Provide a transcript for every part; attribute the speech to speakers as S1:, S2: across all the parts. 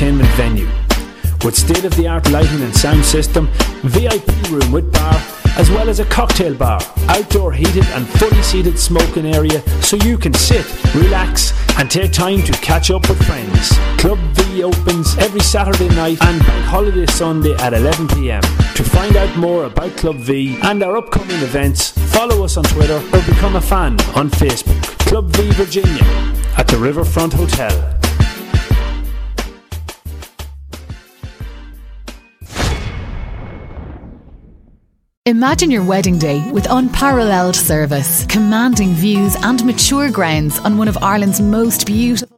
S1: entertainment venue. With state-of-the-art lighting and sound system, VIP room with bar, as well as a cocktail bar, outdoor heated and fully seated smoking area so you can sit, relax and take time to catch up with friends. Club V opens every Saturday night and Bank Holiday Sunday at 11pm. To find out more about Club V and our upcoming events, follow us on Twitter or become a fan on Facebook. Club V Virginia at the Riverfront Hotel.
S2: Imagine your wedding day with unparalleled service, commanding views, and mature grounds on one of Ireland's most beautiful.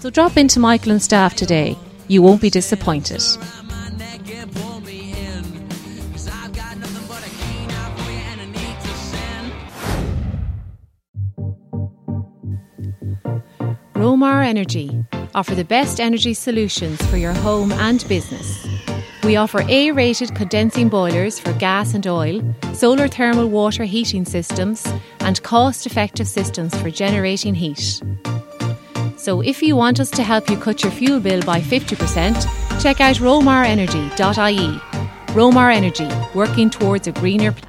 S3: So drop into Michael and staff today. You won't be disappointed. Romar Energy offer the best energy solutions for your home and business. We offer A rated condensing boilers for gas and oil, solar thermal water heating systems, and cost effective systems for generating heat. So if you want us to help you cut your fuel bill by 50%, check out romarenergy.ie. Romar Energy, working towards a greener planet.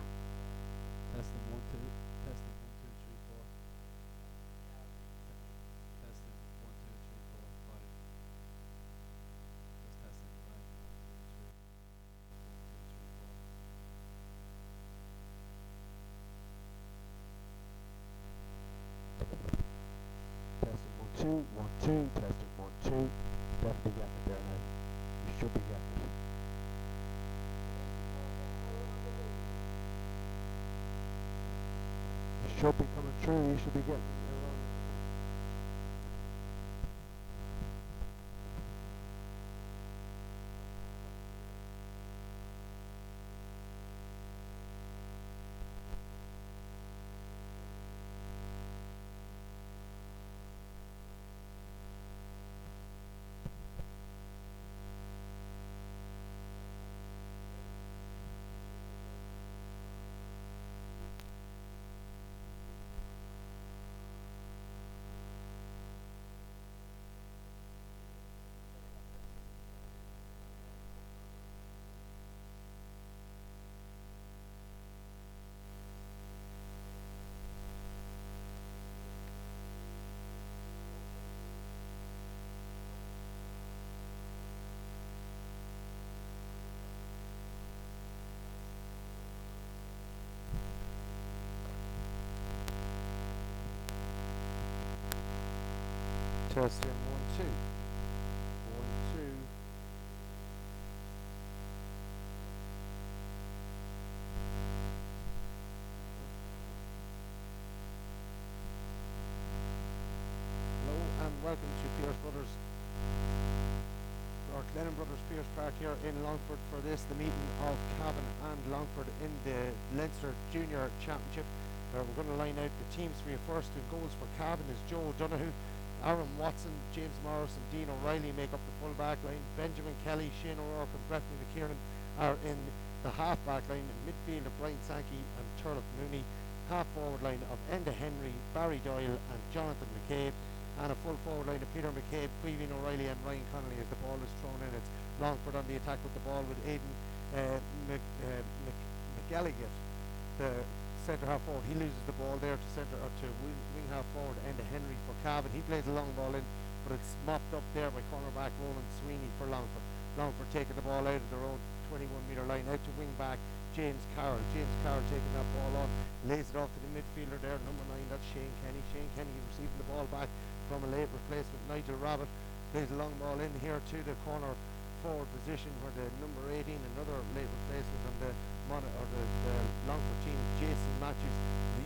S4: Testing one two. One two. Hello and welcome to Pierce Brothers or Glennon Brothers Pearse Park here in Longford for this, the meeting of Cavan and Longford in the Leinster Junior Championship. Uh, we're going to line out the teams for you first. In goals for Cavan is Joe Donoghue, Aaron Watson, James Morris and Dean O'Reilly make up the full back line. Benjamin Kelly, Shane O'Rourke and Breffney McKiernan are in the half back line. In midfield of Brian Sankey and Turlough Mooney. Half forward line of Enda Henry, Barry Doyle and Jonathan McCabe. And a full forward line of Peter McCabe, Queeveen O'Reilly and Ryan Connolly as the ball is thrown in. It's Longford on the attack with the ball with Aidan uh, Mc, uh, Mc, McGilligan, the centre half forward. He loses the ball there to centre or to wing, wing half forward Enda Henry for Cavan. He plays a long ball in, but it's mopped up there by cornerback Roland Sweeney for Longford. Longford taking the ball out of their own 21 metre line out to wing back James Carroll. James Carroll taking that ball on, lays it off to the midfielder there, number nine, that's Shane Kenny. Shane Kenny receiving the ball back from a late replacement. Nigel Rabbit plays a long ball in here to the corner forward position where the number 18, another late replacement, and the Or the, the Longford team, Jason Matthews, he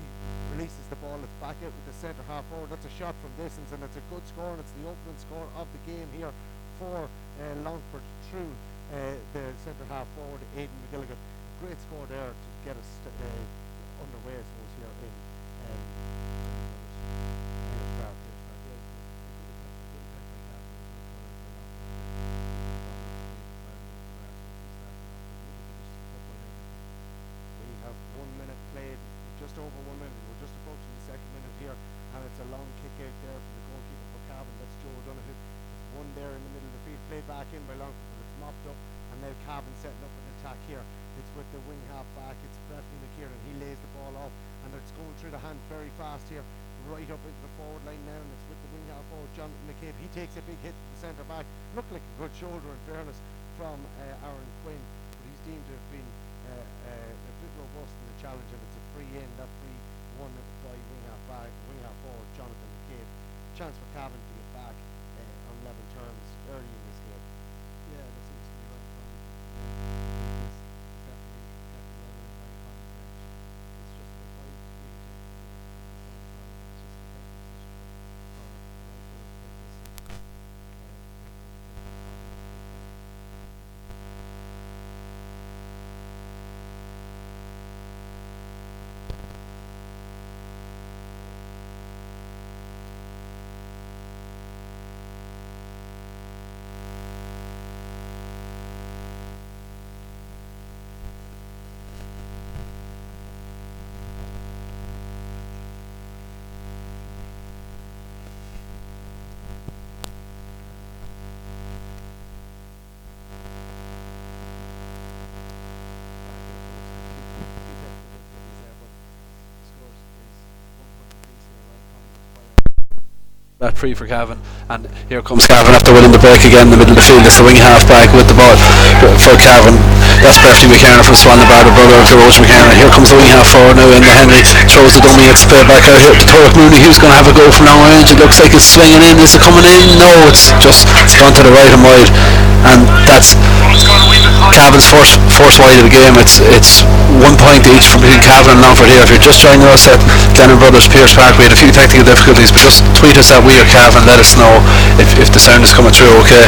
S4: releases the ball. It's back out with the centre half forward. That's a shot from distance, and it's a good score, and it's the opening score of the game here for uh, Longford through uh, the centre half forward, Aidan McGilligan. Great score there to get us uh, underway, right up into the forward line now, and it's with the wing half forward, John McCabe. He takes a big hit to the centre back. Looked like a good shoulder, in fairness, from uh, Aaron Quinn, but he's deemed to have been uh, uh, a bit robust in the challenge, and it's a free in. That free won by wing half back, wing half forward, Jonathan McCabe. Chance for Cavan to get back uh, on level terms early
S5: that free for Cavan and here comes Cavan after winning the break again in the middle of the field it's the wing half back with the ball for Cavan that's Breffney McKernan from Bar the brother of Roach McKernan here comes the wing half forward now in the Henry. Throws the dummy it's played back out here to Turlough Mooney. Who's going to have a go from long range it looks like it's swinging in. Is it coming in? No it's just gone to the right and wide. And that's Cavan's first first wide of the game. It's it's one point each from between Cavan and Longford here. If you're just joining us at Glennon Brothers Pearse Park we had a few technical difficulties but just tweet us at we are Cavan. Let us know if, if the sound is coming through okay.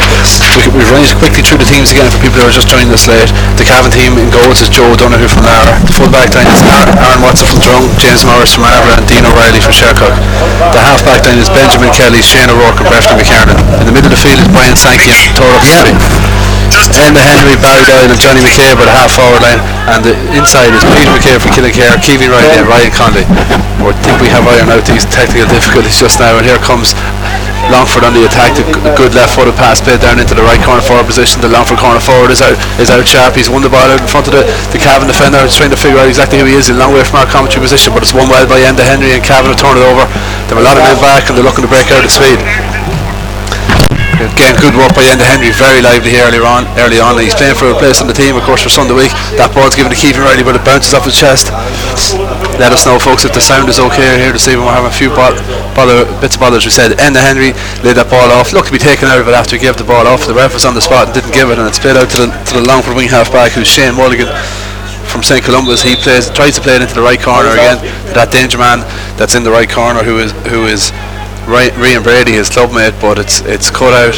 S5: We, we've run quickly through the teams again for people who are just joining us late. The Cavan team in goals is Joe Donoghue from Laragh. The full back line is Aaron, Watson from Drung James Morris from Arva and Dean O'Reilly from Shercock. The half back line is Benjamin Kelly Shane O'Rourke and Breffney McKernan in the middle of the field is Brian Sankey and Turlough yeah. Enda Henry, Barry Doyle and Johnny McCabe are the half forward line. And the inside is Peter McCabe from Killinkere, Keevy Riley and Ryan Conley. I think we have ironed out these technical difficulties just now and here comes Longford on the attack, a good left footed pass played down into the right corner forward position. The Longford corner forward is out is out sharp. He's won the ball out in front of the, the Cavan defender. He's trying to figure out exactly who he is. A long way from our commentary position, but it's won well by Enda Henry and Cavan have turned it over. There are a lot of men back and they're looking to break out at speed. Again, good work by Enda Henry, very lively here earlier on. Early on, he's playing for a place on the team, of course, for Sunday week. That ball's given to Keevan Riley, but it bounces off his chest. Let us know, folks, if the sound is okay here this evening. We're having a few ball, bother, bits of bother, as we said. Enda Henry laid that ball off. Look to be taken out of it after he gave the ball off. The ref was on the spot and didn't give it, and it's played out to the, to the Longford wing half back, who's Shane Mulligan from St Columba's. He plays, tries to play it into the right corner again. That danger man that's in the right corner, who is who is Ryan Brady, his clubmate, but it's it's cut out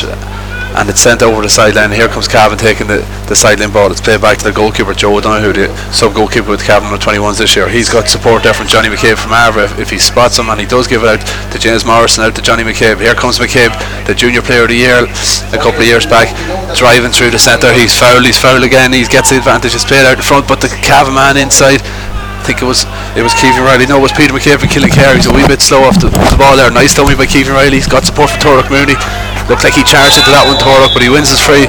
S5: and it's sent over the sideline. Here comes Cavan taking the, the sideline ball. It's played back to the goalkeeper Joe O'Donoghue, the sub goalkeeper with Cavan under 21s this year. He's got support there from Johnny McCabe from Arva if, if he spots him, and he does give it out to James Morrison, out to Johnny McCabe. Here comes McCabe, the junior player of the year a couple of years back, driving through the centre. He's fouled, he's fouled again. He gets the advantage. It's played out in front, but the Cavan man inside. I think it was it was Keevan Riley. No, it was Peter McCabe from Killinkere. He's a wee bit slow off the, off the ball there. Nice dummy by Keevan Riley. He's got support from Turlough Mooney. Looked like he charged into that one, Turlough, but he wins his free.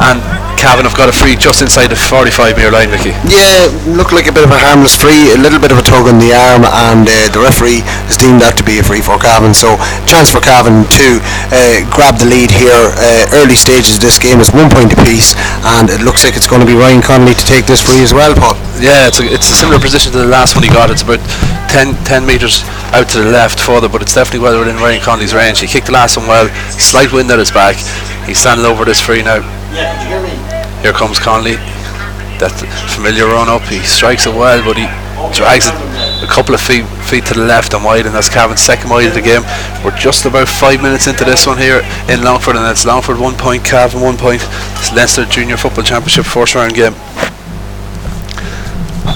S5: And Cavan have got a free just inside the 45 metre line, Mickey.
S6: Yeah, looked like a bit of a harmless free, a little bit of a tug on the arm, and uh, the referee has deemed that to be a free for Cavan. So, chance for Cavan to uh, grab the lead here. Uh, early stages of this game is one point apiece, and it looks like it's going to be Ryan Connolly to take this free as well, Paul.
S5: Yeah, it's a, it's a similar position to the last one he got. It's about 10, 10 metres out to the left further, but it's definitely well within Ryan Connolly's range. He kicked the last one well, slight wind at his back. He's standing over this free now. Here comes Connolly. that familiar run up. He strikes it well, but he drags it a couple of feet feet to the left and wide, and that's Cavan's second wide of the game. We're just about five minutes into this one here in Longford, and it's Longford one point, Cavan one point. It's Leinster Junior Football Championship first round game.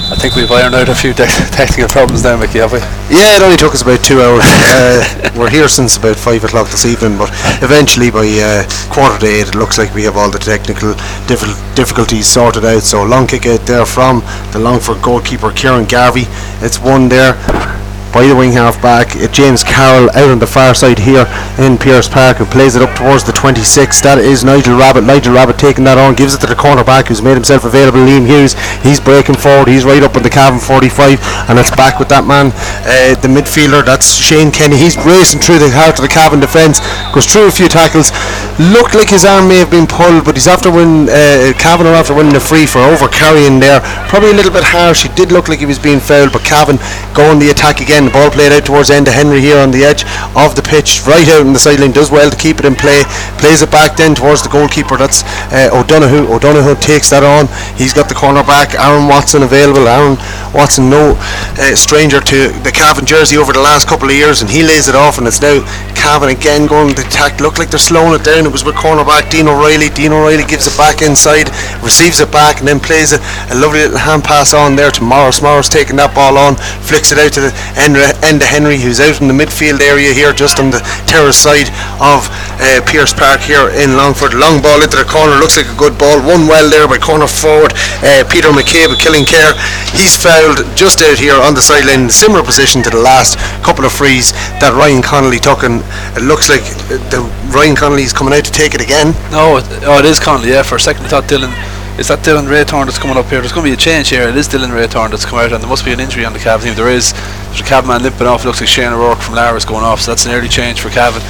S5: I think we've ironed out a few te- technical problems now, Mickey, have we?
S6: Yeah, it only took us about two hours. uh, we're here since about five o'clock this evening, but eventually by uh, quarter to eight, it looks like we have all the technical diffi- difficulties sorted out. So long kick out there from the Longford goalkeeper Kieran Garvey. It's one there by the wing half back. Uh, James Carroll out on the far side here in Pearse Park who plays it up towards the 26. That is Nigel Rabbit. Nigel Rabbit taking that on, gives it to the corner back who's made himself available. Liam Hughes. He's breaking forward. He's right up on the Cavan 45 and it's back with that man, uh, the midfielder. That's Shane Kenny. He's racing through the heart of the Cavan defence. Goes through a few tackles. Looked like his arm may have been pulled, but he's after winning. Uh, Cavan after winning the free for over carrying there. Probably a little bit harsh. He did look like he was being fouled, but Cavan go on the attack again. The ball played out towards end Enda Henry here on the edge of the pitch, right out in the sideline. Does well to keep it in play. Plays it back then towards the goalkeeper. That's uh, O'Donoghue. O'Donoghue takes that on. He's got the corner back. Aaron Watson available. Aaron Watson, no uh, stranger to the Cavan jersey over the last couple of years, and he lays it off, and it's now Cavan again going to attack. Look like they're slowing it down. It was with cornerback Dean O'Reilly. Dean O'Reilly gives it back inside, receives it back, and then plays a, a lovely little hand pass on there to Morris. Morris taking that ball on, flicks it out to the end, end of Henry, who's out in the midfield area here, just on the terrace side of uh, Pearse Park here in Longford. Long ball into the corner, looks like a good ball. One well there by corner forward uh, Peter McCabe of Killinkere. He's fouled just out here on the sideline, similar position to the last couple of frees that Ryan Connolly took, and it looks like the Ryan Connolly's coming to take it again.
S5: No, it, oh, it is Connolly. Yeah, for a second I thought Dylan. Is that Dylan Raythorn that's coming up here? There's going to be a change here. It is Dylan Raythorn that's come out, and there must be an injury on the Cavan team. There is. There's a Cavan limping off. It looks like Shane O'Rourke from Laragh's going off, so that's an early change for Cavan.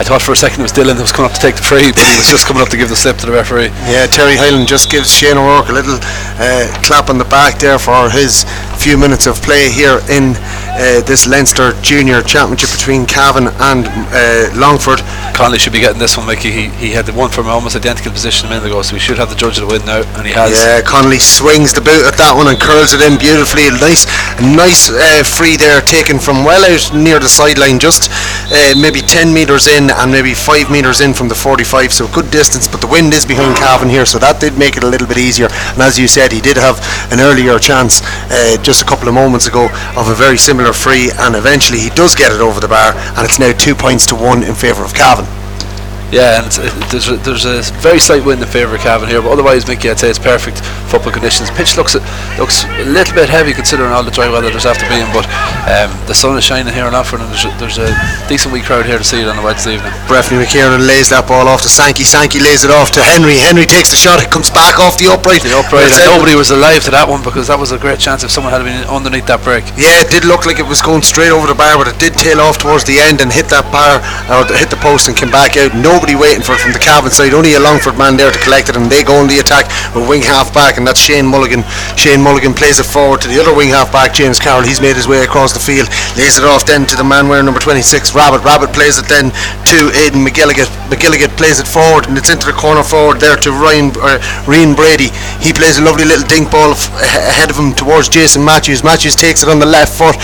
S5: I thought for a second it was Dylan that was coming up to take the free, but he was just coming up to give the slip to the referee.
S6: Yeah, Terry Hyland just gives Shane O'Rourke a little uh, clap on the back there for his few minutes of play here in uh, this Leinster Junior Championship between Cavan and uh, Longford.
S5: Connolly should be getting this one, Mickey. He, he had the one from almost identical position a minute ago, so he should have the judge of the win now, and he has.
S6: Yeah, Connolly swings the boot at that one and curls it in beautifully. A nice, nice uh, free there taken from well out near the sideline, just uh, maybe 10 metres in and maybe 5 metres in from the 45, so good distance. But the wind is behind Cavan here, so that did make it a little bit easier. And as you said, he did have an earlier chance uh, just a couple of moments ago of a very similar free, and eventually he does get it over the bar, and it's now two points to one in favour of Cavan.
S5: Yeah, and there's a, there's a very slight wind in favour of Cavan here, but otherwise, Mickey, I'd say it's perfect football conditions. Pitch looks looks a little bit heavy considering all the dry weather there's after being, but um, the sun is shining here in Offord, and there's a, there's a decent wee crowd here to see it on a Wednesday evening.
S6: Breffney McKiernan lays that ball off to Sankey. Sankey lays it off to Henry. Henry takes the shot. It comes back off the upright.
S5: The upright, and nobody was alive to that one because that was a great chance if someone had been underneath that break.
S6: Yeah, it did look like it was going straight over the bar, but it did tail off towards the end and hit that bar, or hit the post and came back out. Nobody waiting for it from the Cavan side. Only a Longford man there to collect it, and they go on the attack with wing half back, and that's Shane Mulligan. Shane Mulligan plays it forward to the other wing half back, James Carroll. He's made his way across the field, lays it off then to the man wearing number 26, Rabbit. Rabbit plays it then to Aidan McGilligan. McGilligan plays it forward, and it's into the corner forward there to Ryan uh, Ryan Brady. He plays a lovely little dink ball f- ahead of him towards Jason Matthews. Matthews takes it on the left foot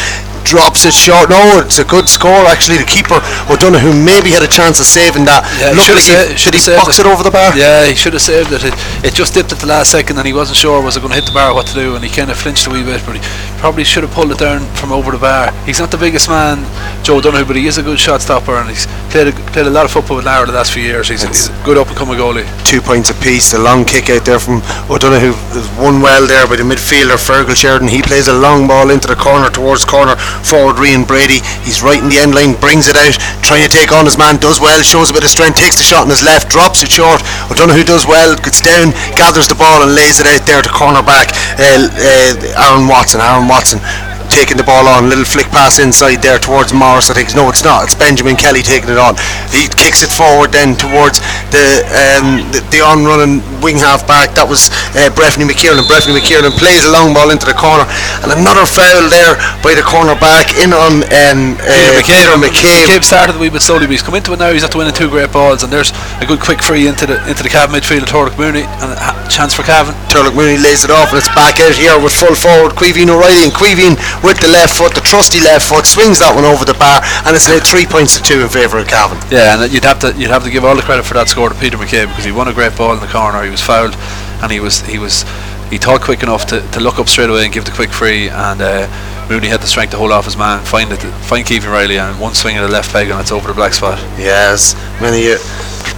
S6: drops it short. No, it's a good score actually. The keeper O'Donoghue maybe had a chance of saving that.
S5: Yeah, he
S6: Looked
S5: should
S6: like he,
S5: should
S6: he box it over the bar?
S5: Yeah, he should have saved it. it. It just dipped at the last second, and he wasn't sure was it going to hit the bar or what to do, and he kind of flinched a wee bit, but he probably should have pulled it down from over the bar. He's not the biggest man, Joe Donoghue, but he is a good shot stopper, and he's played a, played a lot of football with Laragh the last few years. He's, he's a good up and coming goalie.
S6: Two points apiece. A long kick out there from O'Donoghue. There's one well there by the midfielder Fergal Sheridan. He plays a long ball into the corner towards corner forward Rian Brady. He's right in the end line, brings it out, trying to take on his man. Does well, shows a bit of strength, takes the shot on his left, drops it short. O'Donoghue does well, gets down, gathers the ball and lays it out there to cornerback uh, uh, Aaron Watson. Aaron Watson taking the ball on. Little flick pass inside there towards Morris. I think no, it's not. It's Benjamin Kelly taking it on. He kicks it forward then towards the um, the, the on running wing half back. That was uh, Breffney McKiernan. Breffney McKiernan plays a long ball into the corner, and another foul there by the corner back in on um, uh,
S5: Peter McCabe.
S6: McCabe.
S5: McCabe started the wee bit slowly, but he's come into it now. He's after winning two great balls, and there's a good quick free into the into the Cavan midfield of Mooney, and a chance for Cavan.
S6: Turlough Mooney lays it off and it's back out here with full forward Queeveen O'Reilly and Queeveen with the left foot, the trusty left foot, swings that one over the bar and it's now three points to two in favour of Cavan.
S5: Yeah, and you'd have to you'd have to give all the credit for that score to Peter McCabe because he won a great ball in the corner. He was fouled, and he was he was he thought quick enough to, to look up straight away and give the quick free. And uh, Mooney had the strength to hold off his man, find it, find Keevan Riley, and one swing at the left peg, and it's over the black spot.
S6: Yes, many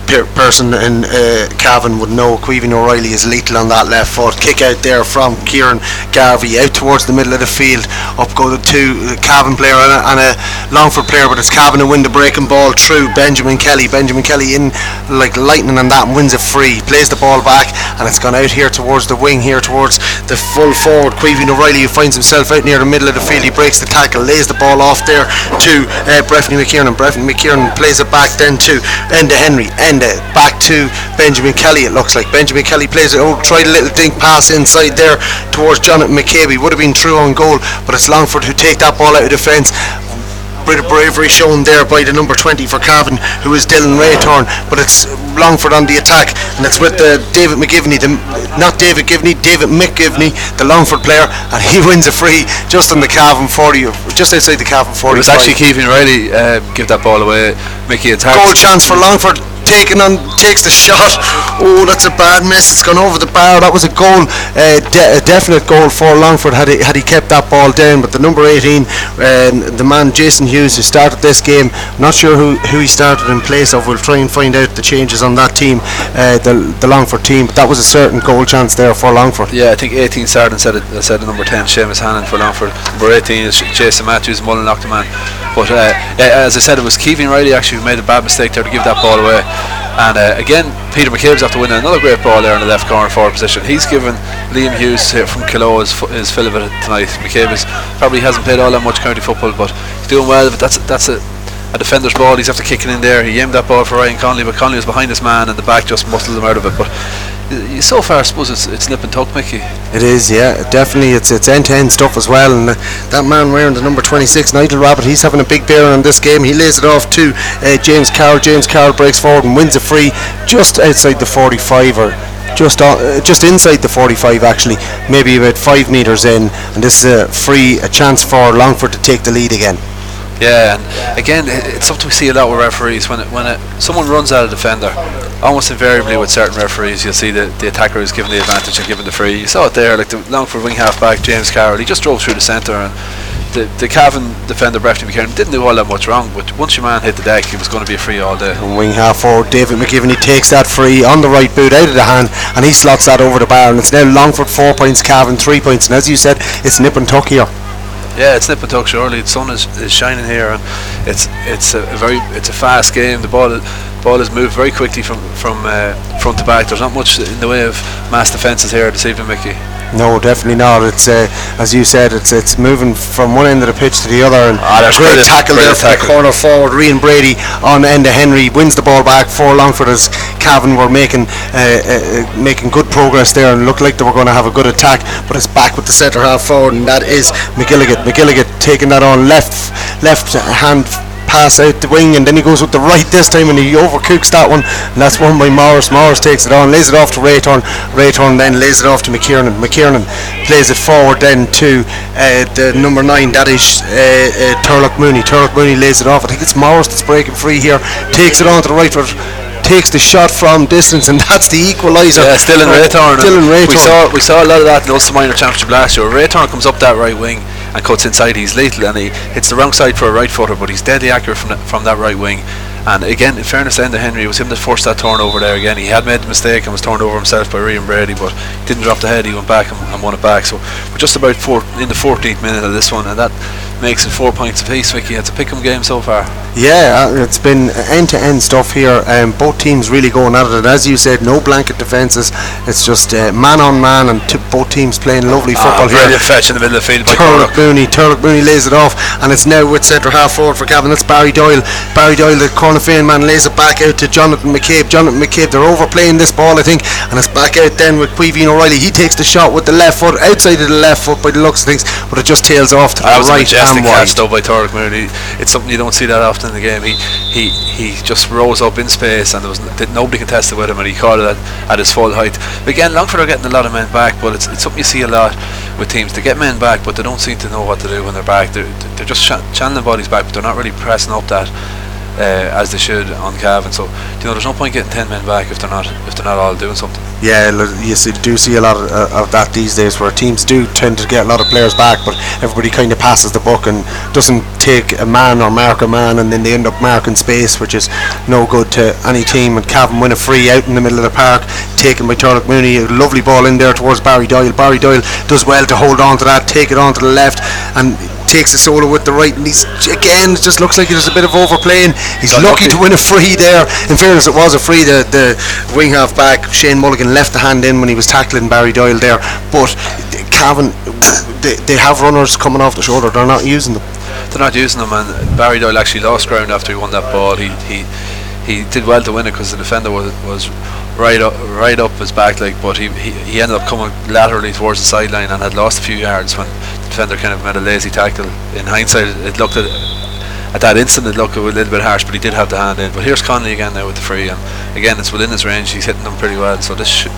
S6: per- person in uh, Cavan would know Queeveen O'Reilly is lethal on that left foot. Kick out there from Kieran Garvey out towards the middle of the field. Up go the two Cavan player and a, and a Longford player, but it's Cavan who win the breaking ball through Benjamin Kelly. Benjamin Kelly in like lightning on that and wins it free. Plays the ball back and it's gone out here towards the wing here towards the full forward Queeveen O'Reilly who finds himself out near the middle of the field. He breaks the tackle, lays the ball off there to uh, Breffney McKiernan. Breffney McKiernan plays it back then to Enda Henry. Enda back to Benjamin Kelly. It looks like Benjamin Kelly plays it. Oh, tried a little dink pass inside there towards Jonathan McCabe. He would have been true on goal, but it's Longford who take that ball out of defence bit of bravery shown there by the number 20 for Cavan who is Dylan Raythorn but it's Longford on the attack and it's with the David McGivney the, not David Givney David McGivney the Longford player and he wins a free just on the Cavan 40 just outside the Cavan 40
S5: It was actually Keevan Riley uh, give that ball away. Mickey attacked.
S6: goal chance for Longford taken on takes the shot. Oh that's a bad miss. It's gone over the bar. That was a goal uh, de- a definite goal for Longford had he, had he kept that ball down. But the number 18 um, the man Jason Hughes who started this game not sure who, who he started in place of. We'll try and find out the changes on that team uh, the, the Longford team. But that was a certain goal chance there for Longford.
S5: Yeah, I think 18 started and said it, said the number 10 Seamus Hannon for Longford. Number 18 is Jason Matthews, Mullen knocked the man. But uh, as I said, it was Keevan Riley actually who made a bad mistake there to give that ball away. And uh, again, Peter McCabe's after winning another great ball there in the left corner forward position. He's given Liam Hughes here from Killoe his, his fill of it tonight. McCabe is, probably hasn't played all that much county football, but he's doing well. But that's that's a a defender's ball. He's after kicking in there. He aimed that ball for Ryan Conley, but Conley was behind his man, and the back just muscled him out of it. But so far, I suppose it's, it's nip and tuck, Mickey.
S6: It is, yeah, definitely. It's it's end to end stuff as well. And uh, that man wearing the number 26, Nigel Rabbit, he's having a big bearing on this game. He lays it off to uh, James Carroll. James Carroll breaks forward and wins a free just outside the 45 or just on, uh, just inside the 45 actually, maybe about five meters in. And this is a free, a chance for Longford to take the lead again.
S5: Yeah, and again, it's something we see a lot with referees when it, when it, someone runs at a defender. Almost invariably with certain referees, you'll see the, the attacker is given the advantage and given the free. You saw it there, like the Longford wing half back James Carroll. He just drove through the centre, and the the Cavan defender Breffney McKernan didn't do all that much wrong. But once your man hit the deck, it was going to be a free all day.
S6: And wing half forward, David McGivney takes that free on the right boot out of the hand and he slots that over the bar. And it's now Longford four points, Cavan three points. And as you said, it's nip and tuck here.
S5: Yeah, it's nip and tuck surely. The sun is, is shining here, and it's it's a, very it's a fast game. The ball ball is moved very quickly from from uh, front to back. There's not much in the way of mass defences here this evening, Mickey.
S6: No, definitely not. It's uh, as you said, it's it's moving from one end of the pitch to the other. And
S5: Ah,
S6: great
S5: brilliant-
S6: tackle there
S5: brilliant
S6: from the corner forward. Rian Brady on end of Henry wins the ball back for Longford as Cavan were making uh, uh, making good progress there and looked like they were going to have a good attack. But it's back with the centre half forward, and that is McGilligan. McGilligan taking that on left left hand pass out the wing and then he goes with the right this time and he overcooks that one. And that's won by Morris Morris takes it on lays it off to Raytorn Raytorn then lays it off to McKiernan. McKiernan plays it forward then to uh, the number 9 that is uh, uh, Turlough Mooney. Turlough Mooney lays it off. I think it's Morris that's breaking free here. Takes it on to the right foot. Takes the shot from distance and that's the equaliser.
S5: Yeah, still in
S6: Uh,
S5: Raytorn.
S6: Dylan
S5: We
S6: Raytorn
S5: saw we saw a lot of that in the Ulster Minor Championship last year. Raytorn comes up that right wing and cuts inside. He's lethal and he hits the wrong side for a right footer, but he's deadly accurate from that, from that right wing. And again, in fairness to Enda Henry, it was him that forced that turnover there again. He had made the mistake and was turned over himself by Rian Brady, but didn't drop the head. He went back and, and won it back. So we're just about four, in the 14th minute of this one, and that makes it four points apiece. Vicky, it's a pick 'em game so far.
S6: Yeah, uh, it's been end to end stuff here. Um, both teams really going at it. And as you said, no blanket defences. It's just uh, man on man, and t- both teams playing lovely football
S5: Ah,
S6: here.
S5: brilliant fetch in the middle of the field by
S6: Turlough
S5: Turlough.
S6: Mooney, Turlough Mooney lays it off, and it's now with centre half forward for Cavan. That's Barry Doyle. Barry Doyle, the corner fan man, lays it back out to Jonathan McCabe. Jonathan McCabe, they're overplaying this ball, I think, and it's back out then with Queeveen O'Reilly. He takes the shot with the left foot, outside of the left foot by the looks of things, but it just tails off to
S5: That
S6: the
S5: was a
S6: right wide.
S5: catch though by Turlough Mooney. It's something you don't see that often in the game. He he he just rose up in space and there was n- nobody contested with him and he caught it at, at his full height. But again, Longford are getting a lot of men back, but it's, it's something you see a lot with teams. They get men back, but they don't seem to know what to do when they're back. They're, they're just cha- channeling bodies back, but they're not really pressing up that. Uh, as they should on Cavan, so you know there's no point getting ten men back if they're not if they're not all doing something.
S6: Yeah, you see, do see a lot of, uh, of that these days where teams do tend to get a lot of players back, but everybody kind of passes the buck and doesn't take a man or mark a man, and then they end up marking space, which is no good to any team. And Cavan win a free out in the middle of the park, taken by Turlough Mooney. A lovely ball in there towards Barry Doyle. Barry Doyle does well to hold on to that, take it on to the left, and takes a solo with the right. And he's again, it just looks like there's a bit of overplaying. He's lucky
S5: lucky.
S6: to win a free there. In fairness, it was a free. The the wing half back Shane Mulligan left the hand in when he was tackling Barry Doyle there. But Cavan, they, they have runners coming off the shoulder. They're not using them.
S5: they're not using them, and Barry Doyle actually lost ground after he won that ball. He he he did well to win it because the defender was was right up right up his back leg, but he, he he ended up coming laterally towards the sideline and had lost a few yards when the defender kind of made a lazy tackle. In hindsight, it looked at at that instant it looked a little bit harsh, but he did have the hand in. But here's Conley again now with the free, and again it's within his range. He's hitting them pretty well, so this should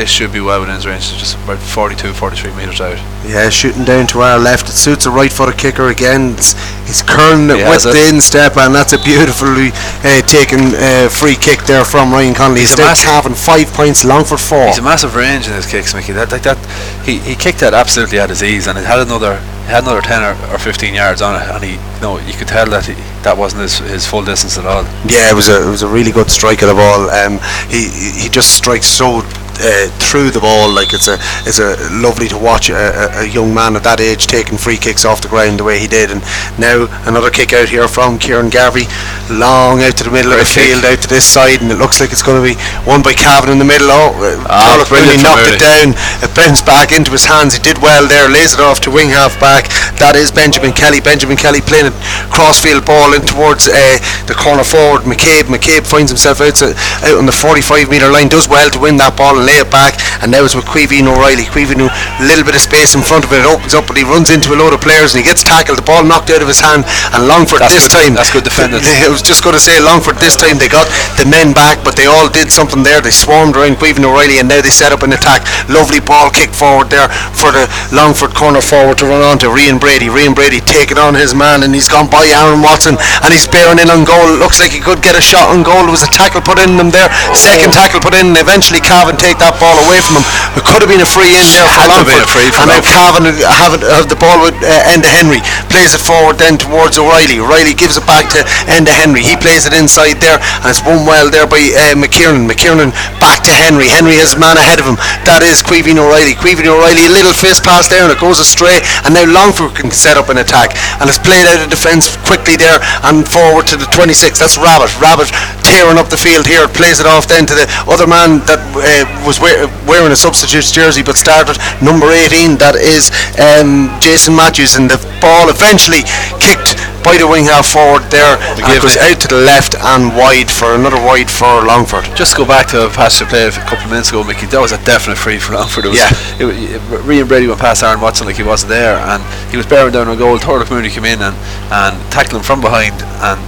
S5: this should be well within his range. It's just about 42, 43 meters out.
S6: Yeah, shooting down to our left. It suits a right footed kicker again. It's, he's curling it
S5: He
S6: with
S5: it.
S6: the instep, and that's a beautifully uh, taken uh, free kick there from Ryan Connolly.
S5: He's a
S6: Instead,
S5: massive-
S6: Cavan five points, long for four.
S5: He's a massive range in his kicks, Mickey. That like that, he, he kicked that absolutely at his ease, and it had another had another ten or, or fifteen yards on it, and he you know you could tell that he, that wasn't his, his full distance at all.
S6: Yeah, it was a it was a really good strike of the ball. Um, he he just strikes so uh, through the ball like it's a it's a lovely to watch a, a, a young man at that age taking free kicks off the ground the way he did. And now another kick out here from Kieran Garvey, long out to the middle of the
S5: kick.
S6: field, out to this side, and it looks like it's going to be won by Cavan in the middle. Oh, uh,
S5: Ah,
S6: really knocked it down. It bounced back into his hands. He did well there. Lays it off to wing half back. That is Benjamin Kelly. Benjamin Kelly playing a crossfield ball in towards uh, the corner forward. McCabe. McCabe finds himself out, to, out on the 45 metre line. Does well to win that ball and it back. And now it's with Queeveen O'Reilly. Queeveen, a little bit of space in front of it. It opens up, but he runs into a load of players and he gets tackled. The ball knocked out of his hand. And Longford
S5: That's
S6: this
S5: good-
S6: time.
S5: that's good defending.
S6: I was just going to say Longford this time they got the men back, but they all did something there. They swarmed around Queven O'Reilly, and now they set up an attack. Lovely ball kick forward there for the Longford corner forward to run on to Rian Brady. Rian Brady taking on his man, and he's gone by Aaron Watson, and he's bearing in on goal. Looks like he could get a shot on goal. Was a tackle put in them there. Oh. Second tackle put in, and eventually Cavan take that ball away from him. It could have been a free in there for
S5: Had to have
S6: Longford.
S5: free for
S6: and now
S5: Longford.
S6: Cavan have, it, have the ball with uh, Enda Henry. Plays it forward then towards O'Reilly. O'Reilly gives it back to Enda Henry. He plays it inside there, and it's won well there by uh, McKiernan. McKiernan back to Henry. Henry has a man ahead of him. That is Queeveen O'Reilly. Queeveen O'Reilly, a little fist pass there, and it goes astray. And now Longford can set up an attack, and it's played out of defence quickly there and forward to the 26. That's Rabbit. Rabbit tearing up the field here. Plays it off then to the other man that uh, was wear, wearing a substitute's jersey but started number 18. That is um, Jason Matthews, and the ball eventually kicked by the wing half forward there. And it
S5: give
S6: goes out to the left and wide for another wide for Longford.
S5: Just go back to a pass to play a couple of minutes ago, Mickey. That was a definite free for Longford. It was,
S6: Yeah.
S5: It, it, Brady went past Aaron Watson like he wasn't there, and he was bearing down a goal. Turlough Mooney came in and, and tackled him from behind, and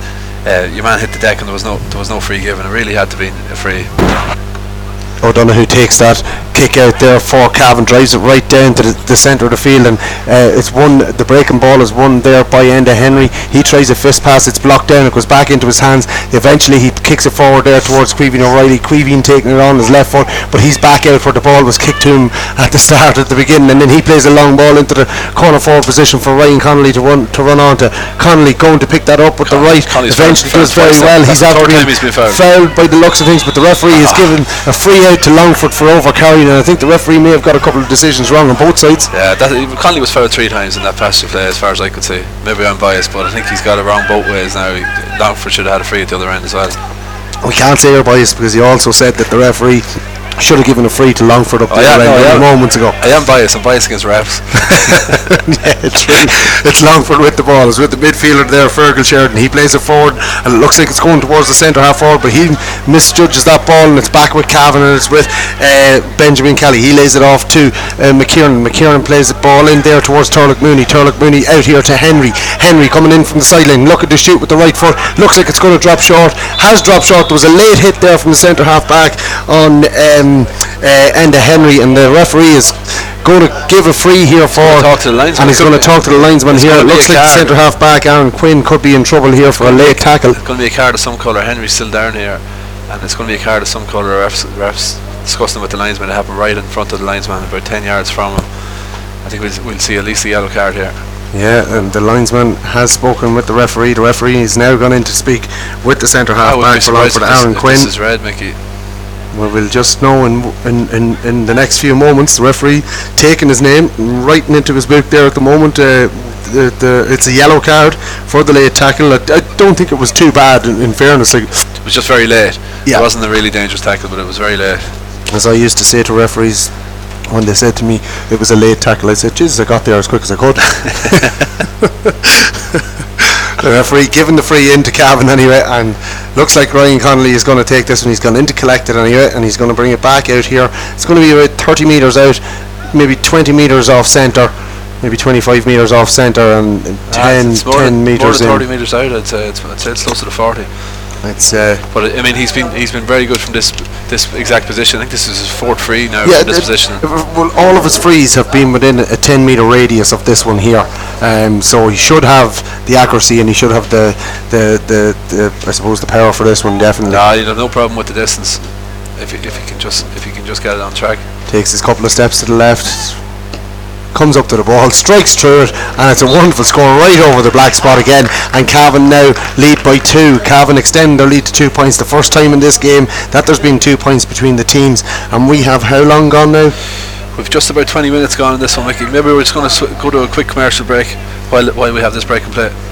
S5: uh, your man hit the deck, and there was no there was no free given. It really had to be a free.
S6: O'Donoghue takes that kick out there for Cavan, drives it right down to the, the centre of the field, and uh, it's won. The breaking ball is won there by Enda Henry. He tries a fist pass, it's blocked down, it goes back into his hands. Eventually, he kicks it forward there towards Queeveen O'Reilly. Queeveen taking it on his left foot, but he's back out where the ball was kicked to him at the start, at the beginning, and then he plays a long ball into the corner forward position for Ryan Connolly to run to run on to. Connolly going to pick that up with the right.
S5: Connolly's
S6: Eventually does very well. He's after being
S5: fouled.
S6: fouled by the looks of things, but the referee has given a free out to Longford for over and I think the referee may have got a couple of decisions wrong on both sides.
S5: Yeah, that, Connolly was fouled three times in that passage play, as far as I could see. Maybe I'm biased, but I think he's got it wrong both ways now. Longford should have had a free at the other end as well.
S6: We can't say you're biased because he also said that the referee should have given a free to Longford up
S5: Oh,
S6: the
S5: yeah, no,
S6: moments ago.
S5: I am biased. I'm biased against refs.
S6: yeah, it's, it's Longford with the ball. It's with the midfielder there, Fergal Sheridan. He plays it forward, and it looks like it's going towards the centre half forward, but he misjudges that ball, and it's back with Cavan, and it's with uh, Benjamin Kelly. He lays it off to uh. McKiernan plays the ball in there towards Turlough Mooney. Turlough Mooney out here to Henry. Henry coming in from the sideline, looking to shoot with the right foot. Looks like it's going to drop short. Has dropped short. There was a late hit there from the centre half back on um, uh, end of Henry, and the referee is going to give a free here for
S5: talk to the linesman.
S6: and he's going to talk to the linesman here. It looks like the centre half back Aaron Quinn could be in trouble here for a late tackle.
S5: It's going to be a card of some colour. Henry's still down here, and it's going to be a card of some colour. Refs, refs discussing with the linesman. It happened right in front of the linesman, about 10 yards from him. I think we'll, we'll see at least a yellow card here.
S6: Yeah, and the linesman has spoken with the referee. The referee is now gone in to speak with the centre half
S5: I wouldn't be
S6: back for
S5: surprised
S6: Longford,
S5: if this,
S6: Aaron Quinn.
S5: this is red, Mickey.
S6: Well, we'll just know in, in, in, in the next few moments. The referee taking his name, writing into his book there at the moment. Uh, the, the, it's a yellow card for the late tackle. I, I don't think it was too bad. In, in fairness, like
S5: It was just very late.
S6: Yeah.
S5: It wasn't a really dangerous tackle, but it was very late.
S6: as I used to say to referees when they said to me it was a late tackle, I said, Jesus, I got there as quick as I could. the referee giving the free in to Cavan anyway, and looks like Ryan Connolly is going to take this one. He's gone in to collect it anyway, and he's going to bring it back out here. It's going to be about 30 metres out, maybe 20 metres off centre. Maybe 25 metres off centre and 10,
S5: Ah, it's more
S6: 10
S5: than, more
S6: metres
S5: than 30 metres out. I'd say it's, I'd say it's closer to 40.
S6: It's uh,
S5: But I mean, he's been he's been very good from this this exact position. I think this is his fourth free now
S6: yeah,
S5: from this
S6: it-
S5: position.
S6: Well, all of his frees have been within a 10 metre radius of this one here, um, so he should have the accuracy and he should have the, the, the, the I suppose the power for this one definitely.
S5: Nah, you have no problem with the distance if you, if you can just if you can just get it on track.
S6: Takes his couple of steps to the left, comes up to the ball, strikes through it, and it's a wonderful score right over the black spot again. And Cavan now lead by two. Cavan extend their lead to two points. The first time in this game that there's been two points between the teams, and we have how long gone now?
S5: We've just about 20 minutes gone in this one, Mickey. Maybe we're just going to sw- go to a quick commercial break while while we have this break and play.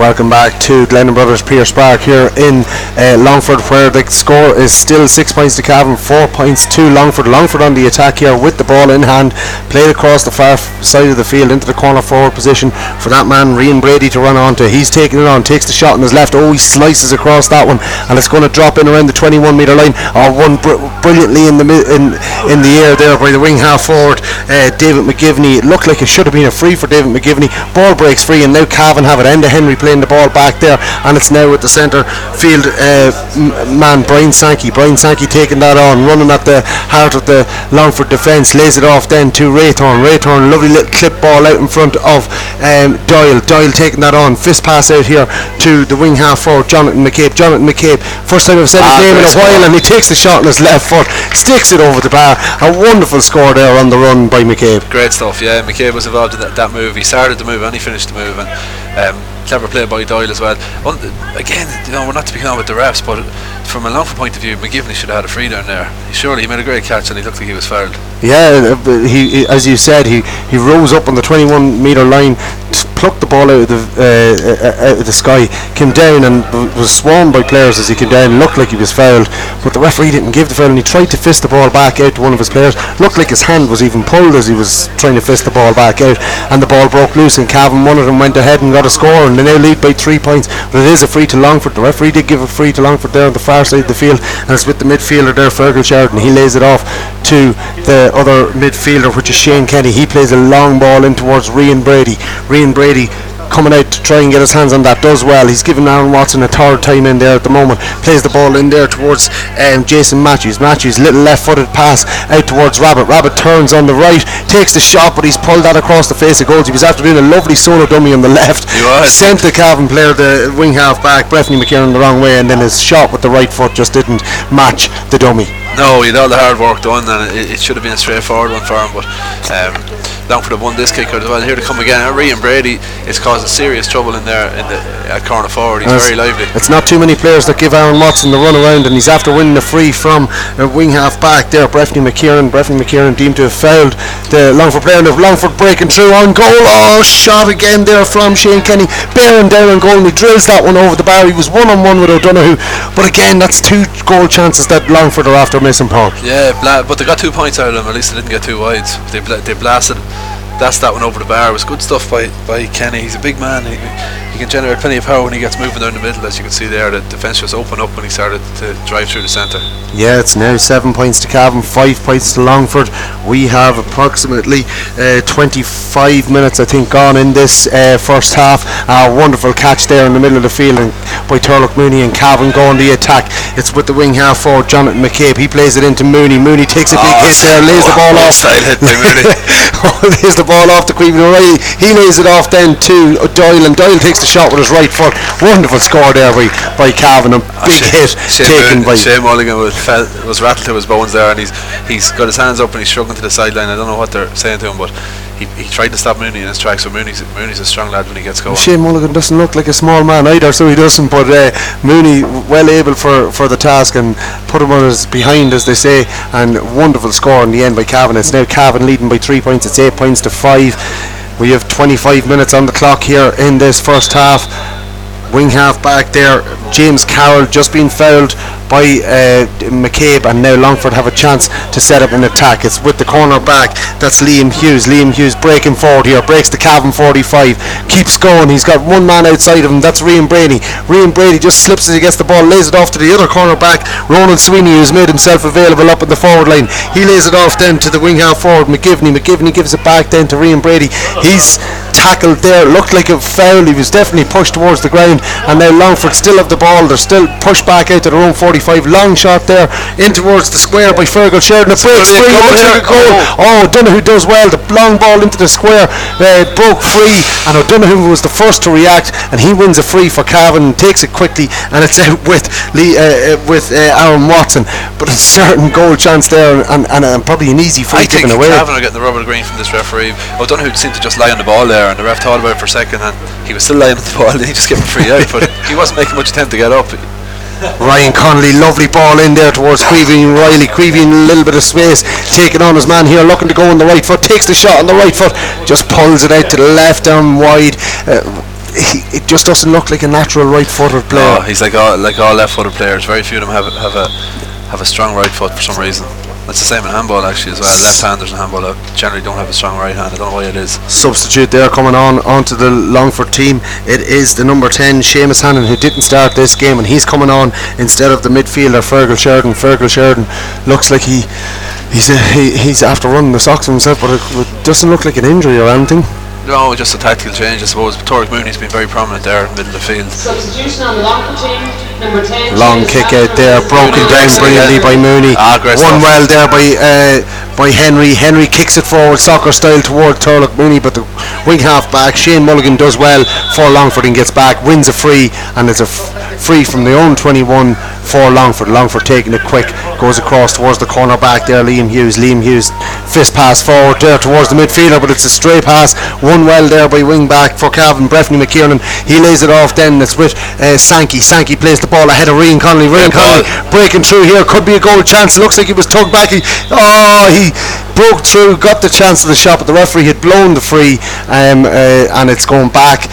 S6: Welcome back to Glennon Brothers Pearse Park here in uh, Longford, where the score is still six points to Cavan, four points to Longford. Longford on the attack here with the ball in hand, played across the far side of the field into the corner forward position for that man Rian Brady to run onto. He's taking it on, takes the shot on his left. Oh, he slices across that one, and it's going to drop in around the 21 metre line. Oh, one br- brilliantly in the mi- in in the air there by the wing half forward, uh, David McGivney. It looked like it should have been a free for David McGivney. Ball breaks free, and now Cavan have it. Enda Henry playing the ball back there, and it's now with the centre field uh, m- man Brian Sankey. Brian Sankey taking that on, running at the heart of the Longford defence, lays it off then to Raythorn. Raythorn, lovely little clip ball out in front of um, Doyle. Doyle taking that on, fist pass out here to the wing half forward, Jonathan McCabe. Jonathan McCabe, first time I've said his
S5: Ah,
S6: name in a while, and he takes the shot on his left foot, sticks it over the bar. A wonderful score there on the run by McCabe.
S5: Great stuff, yeah. McCabe was involved in that, that move. He started the move and he finished the move, and um, clever play by Doyle as well. Again, you know, we're not to be on with the refs, but from a Longford point of view, McGivney should have had a free down there. He surely he made a great catch, and he looked like he was fouled.
S6: Yeah, uh, he, he as you said, he, he rose up on the 21 metre line, plucked the ball out of the uh, uh, out of the sky, came down and was swarmed by players as he came down. Looked like he was fouled, but the referee didn't give the foul, and he tried to fist the ball back out to one of his players. Looked like his hand was even pulled as he was trying to fist the ball back out, and the ball broke loose. And Cavan, one of them, went ahead and got a score, and they now lead by three points. But it is a free to Longford. The referee did give a free to Longford there on the far side of the field, and it's with the midfielder there, Fergal Sheridan. He lays it off to the other midfielder, which is Shane Kenny. He plays a long ball in towards Rian Brady. Rian Brady coming out to try and get his hands on that. Does well. He's given Aaron Watson a third time in there at the moment. Plays the ball in there towards um, Jason Matthews. Matthews, little left-footed pass out towards Rabbit. Rabbit turns on the right, takes the shot, but he's pulled that across the face of goals. He was after doing a lovely solo dummy on the left.
S5: He was.
S6: Sent the Cavan player, the wing half back, Breffney McKiernan, the wrong way, and then his shot with the right foot just didn't match the dummy.
S5: No, he had all the hard work done, and it, it should have been a straightforward one for him. But um, Longford have won this kicker as well. Here to come again. And Rian Brady is causing serious trouble in there in the at corner forward. He's
S6: Yes.
S5: very lively.
S6: It's not too many players that give Aaron Watson the run around, and he's after winning the free from a wing half back there. Breffney McKiernan. Breffney McKiernan deemed to have fouled the Longford player, and if Longford breaking through on goal. Oh, shot again there from Shane Kenny, bearing down on goal, and he drills that one over the bar. He was one on one with O'Donoghue, but again, that's two goal chances that Longford are after Paul.
S5: Yeah, bla- but they got two points out of them. At least they didn't get two wides. They bla- they blasted. That's that one over the bar. It was good stuff by, by Kenny. He's a big man. He can generate plenty of power when he gets moving down the middle. As you can see there, the defence just opened up when he started to drive through the centre.
S6: Yeah, it's now seven points to Cavan, five points to Longford. We have approximately uh, 25 minutes, I think, gone in this uh, first half. A wonderful catch there in the middle of the field and by Turlough Mooney and Cavan going the attack. It's with the wing half forward, Jonathan McCabe. He plays it into Mooney. Mooney takes a big
S5: Oh,
S6: hit there, lays the ball off.
S5: Side hit by Mooney.
S6: lays the ball off to Caoimhín O'Reilly. He lays it off then to Doyle, and Doyle takes the shot with his right foot. Wonderful score there by, by Cavan. A big hit
S5: Shane,
S6: taken by.
S5: Shane Mulligan was, fell, was rattled to his bones there, and he's he's got his hands up and he's struggling to the sideline. I don't know what they're saying to him, but he, he tried to stop Mooney in his tracks. So Mooney's Mooney's a strong lad when he gets going.
S6: Shane Mulligan doesn't look like a small man either, so he doesn't. But uh, Mooney well able for, for the task and put him on his behind, as they say, and wonderful score in the end by Cavan. It's now Cavan leading by three points. It's eight points to five. We have 25 minutes on the clock here in this first half. Wing half back there, James Carroll just been fouled by uh, McCabe, and now Longford have a chance to set up an attack. It's with the corner back. That's Liam Hughes. Liam Hughes breaking forward here, breaks the Cavan 45, keeps going. He's got one man outside of him. That's Rian Brady. Rian Brady just slips as he gets the ball, lays it off to the other corner back. Ronan Sweeney, who's made himself available up in the forward line, he lays it off then to the wing half forward McGivney. McGivney gives it back then to Rian Brady. He's tackled there. Looked like a foul. He was definitely pushed towards the ground, and now Longford still have the ball. They're still pushed back out to their own 45. Long shot there in towards the square by Fergal Sheridan. It breaks free.
S5: goal
S6: Looks like a goal. Oh, O'Donoghue does well. The long ball into the square uh, broke free, and O'Donoghue was the first to react, and he wins a free for Cavan, takes it quickly, and it's out with Lee, uh, uh, with uh, Aaron Watson. But a certain goal chance there, and, and, and probably an easy free
S5: I think
S6: given away.
S5: Cavan are getting the rubber green from this referee. O'Donoghue seemed to just lie on the ball there, and the ref thought about it for a second, and he was still lying on the ball, and he just gave him a free out. But he wasn't making much attempt to get up.
S6: Ryan Connolly, lovely ball in there towards Creevy Riley. Creevy in a little bit of space, taking on his man here, looking to go on the right foot, takes the shot on the right foot, just pulls it out to the left arm wide. Uh, he, it just doesn't look like a natural right-footed player.
S5: Oh, he's like all like all left-footed players. Very few of them have have a have a strong right foot for some reason. That's the same in handball actually as well. Left-handers in handball uh, generally don't have a strong right hand. I don't know why it is.
S6: Substitute there coming on onto the Longford team. It is the number 10, Seamus Hannon, who didn't start this game, and he's coming on instead of the midfielder, Fergal Sheridan. Fergal Sheridan looks like he he's a, he, he's after running the socks himself, but it, it doesn't look like an injury or anything.
S5: No, just a tactical change, I suppose. But Turlough Mooney's been very prominent there in the middle of the field.
S7: Substitution on the Longford team, number 10.
S6: Long kick out there, broken down brilliantly by Mooney. One well there by uh, by Henry. Henry kicks it forward, soccer style toward Turlough Mooney, but the wing half back Shane Mulligan does well for Longford and gets back, wins a free, and it's a f- free from the own 21 for Longford. Longford taking it quick, goes across towards the corner back there. Liam Hughes. Liam Hughes fist pass forward there towards the midfielder, but it's a stray pass. One well there by wing back for Cavan Breffney McKiernan. He lays it off. Then it's with uh, Sankey. Sankey plays the ball ahead of Rian Connolly.
S5: Ball.
S6: Connolly breaking through here could be a goal chance. Looks like he was tugged back. He, oh, he broke through, got the chance of the shot, but the referee had blown the free, um, uh, and it's going back.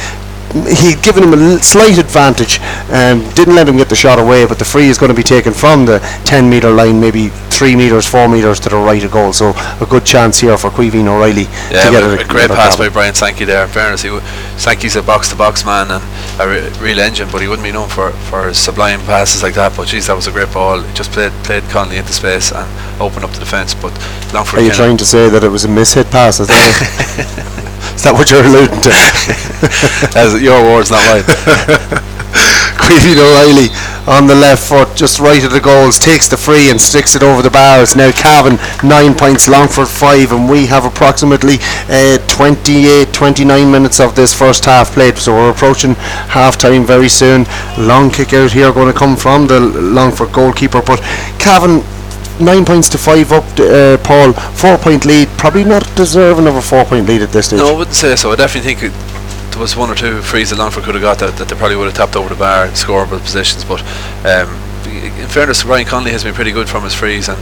S6: He'd given him a slight advantage, um, didn't let him get the shot away, but the free is going to be taken from the 10 metre line, maybe 3 metres, 4 metres to the right of goal. So a good chance here for Caoimhín O'Reilly
S5: Yeah,
S6: to get it.
S5: a great pass by Brian Sankey there. In fairness, he w- Sankey's a box-to-box man and a re- real engine, but he wouldn't be known for, for his sublime passes like that. But geez, that was a great ball. He just played played Conley into space and opened up the defence. But Longford
S6: Are you trying to say that it was a mishit pass? Is that it? Is that what you're alluding to?
S5: As your words, not mine.
S6: Queevy O'Reilly on the left foot, just right of the goals, takes the free and sticks it over the bars. Now Cavan nine points, Longford five, and we have approximately uh, 28, 29 minutes of this first half played. So we're approaching half time very soon. Long kick out here going to come from the Longford goalkeeper, but Cavan nine points to five up. Uh, Paul, four point lead, probably not deserving of a four point lead at this stage.
S5: No, I wouldn't say so. I definitely think it, there was one or two frees that Longford could have got that, that they probably would have tapped over the bar scoreable positions. But um, in fairness, Ryan Conley has been pretty good from his frees, and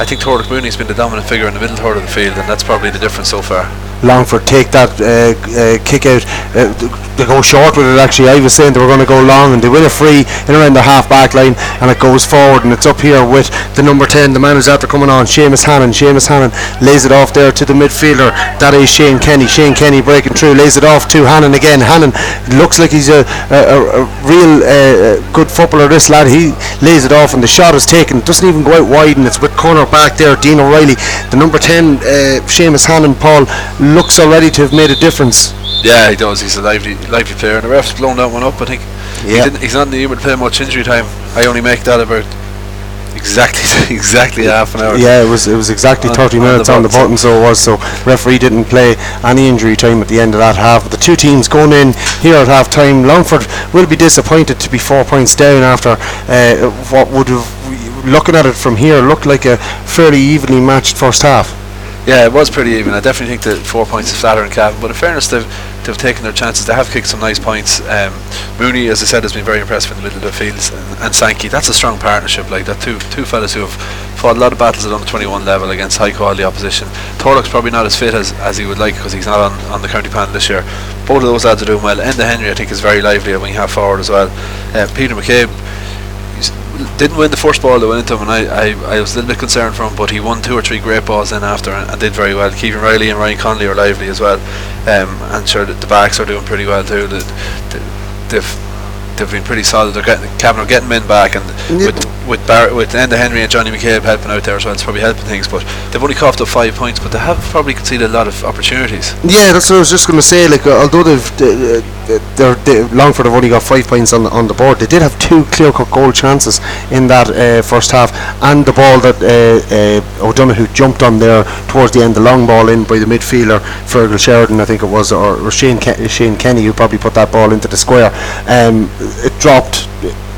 S5: I think Turlough Mooney's been the dominant figure in the middle third of the field, and that's probably the difference so far.
S6: Longford take that uh, uh, kick out. Uh, they go short with it actually. I was saying they were going to go long and they win a free in around the half back line and it goes forward and it's up here with the number 10, the man who's after coming on, Seamus Hannon. Seamus Hannon lays it off there to the midfielder. That is Shane Kenny. Shane Kenny breaking through, lays it off to Hannon again. Hannon looks like he's a, a, a, real uh, good footballer, this lad. He lays it off and the shot is taken. It Doesn't even go out wide and it's with corner back there, Dean O'Reilly. The number 10, uh, Seamus Hannon, Paul, looks already to have made a difference.
S5: Yeah, he does. He's a lively, lively player, and the ref's blown that one up. I think he
S6: Yeah.
S5: didn't, he's not in the humour to play much injury time. I only make that about exactly exactly half an hour.
S6: Yeah, it was it was exactly
S5: On-
S6: 30
S5: on the
S6: minutes on the
S5: button,
S6: button, so it was. So referee didn't play any injury time at the end of that half. But the two teams going in here at half time, Longford will be disappointed to be four points down after uh, what would have, looking at it from here, looked like a fairly evenly matched first half.
S5: Yeah, it was pretty even. I definitely think that four points is in Cavan, but in fairness, they've they've taken their chances. They have kicked some nice points. Um, Mooney, as I said, has been very impressive in the middle of the fields, and, and Sankey. That's a strong partnership. Like that, two two fellas who have fought a lot of battles at under 21 level against high quality opposition. Turlough's probably not as fit as, as he would like because he's not on, on the county panel this year. Both of those lads are doing well. Enda Henry, I think, is very lively at wing half forward as well. Uh, Peter McCabe didn't win the first ball that went into him, and I, I, I was a little bit concerned for him, but he won two or three great balls in after and, and did very well. Keegan Riley and Ryan Conley are lively as well, um, and sure the backs are doing pretty well too. The, the, they've they've been pretty solid. They're getting Cavan are getting men back, and
S6: Yeah.
S5: with with Bar- with Enda Henry and Johnny McCabe helping out there as well, it's probably helping things. But they've only coughed up five points, but they have probably conceded a lot of opportunities.
S6: Yeah, that's what I was just going to say. Like, uh, although they've uh, they're, they, Longford have only got five points on the, on the board, they did have two clear-cut goal chances in that uh, first half, and the ball that uh, uh, O'Donoghue jumped on there towards the end, the long ball in by the midfielder Fergal Sheridan, I think it was, or, or Shane Ke- Shane Kenny, who probably put that ball into the square. Um, it dropped.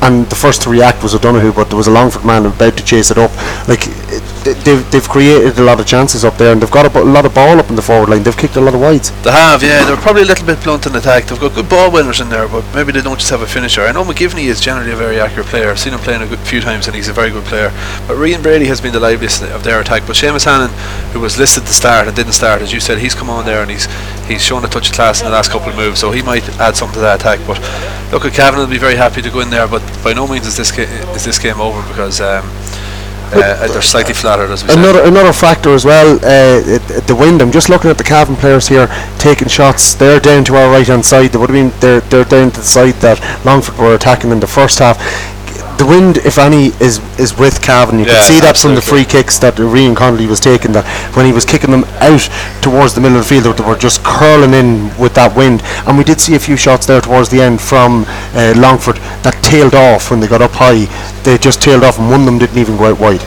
S6: And the first to react was O'Donoghue, but there was a Longford man about to chase it up. Like it, they've, they've created a lot of chances up there, and they've got a, lot of ball up in the forward line. They've kicked a lot of wides.
S5: They have, yeah. They're probably a little bit blunt in attack. They've got good ball winners in there, but maybe they don't just have a finisher. I know McGivney is generally a very accurate player. I've seen him playing a good few times, and he's a very good player. But Rian Brady has been the liveliest of their attack. But Seamus Hannon, who was listed to start and didn't start, as you said, he's come on there and he's he's shown a touch of class in the last couple of moves, so he might add something to that attack. But look, at Cavan will be very happy to go in there, but by no means is this ga- is this game over because. Um, uh, they're slightly flattered as we said.
S6: Another another factor as well, uh, it, it- the wind. I'm just looking at the Cavan players here taking shots. They're down to our right hand side. They would have been they're they're down to the side that Longford were attacking in the first half. The wind, if any, is is with Cavan. You
S5: Yeah,
S6: can see that from the free kicks that Rian Connolly was taking. That when he was kicking them out towards the middle of the field, they were just curling in with that wind. And we did see a few shots there towards the end from uh, Longford that tailed off when they got up high. They just tailed off, and one of them didn't even go out wide.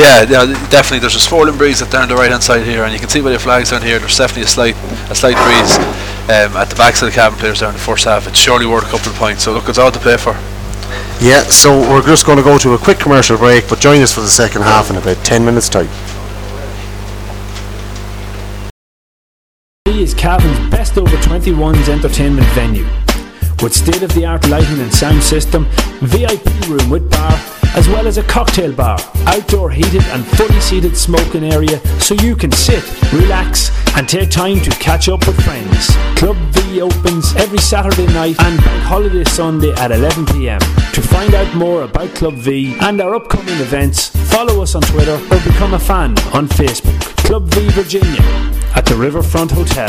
S5: Yeah, yeah, definitely. There's a swirling breeze down the right hand side here, and you can see by the flags down here. There's definitely a slight, a slight breeze um, at the backs of the Cavan players down the first half. It's surely worth a couple of points. So look, it's all to play for.
S6: Yeah, so we're just going to go to a quick commercial break, but join us for the second half in about 10 minutes' time.
S1: He is Cavan's best over 21s entertainment venue. With state of the art lighting and sound system, VIP room with bar, as well as a cocktail bar, outdoor heated and fully seated smoking area so you can sit, relax, and take time to catch up with friends. Club V opens every Saturday night and Bank Holiday Sunday at 11pm. To find out more about Club V and our upcoming events, follow us on Twitter or become a fan on Facebook. Club V Virginia at the Riverfront Hotel.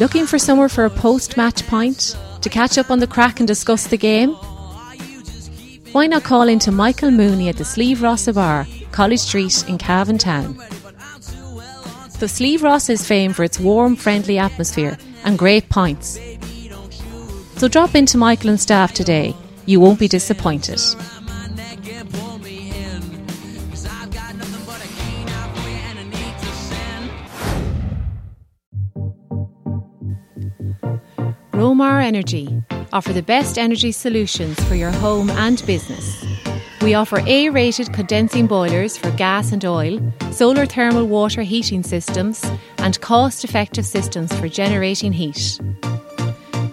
S3: Looking for somewhere for a post match pint? To catch up on the crack and discuss the game? Why not call into Michael Mooney at the Sleeve Rossa Bar, College Street in Cavan Town? The Sleeve Rossa is famed for its warm, friendly atmosphere and great pints. So drop into Michael and staff today. You won't be disappointed. Romar Energy offer the best energy solutions for your home and business. We offer A rated condensing boilers for gas and oil, solar thermal water heating systems, and cost effective systems for generating heat.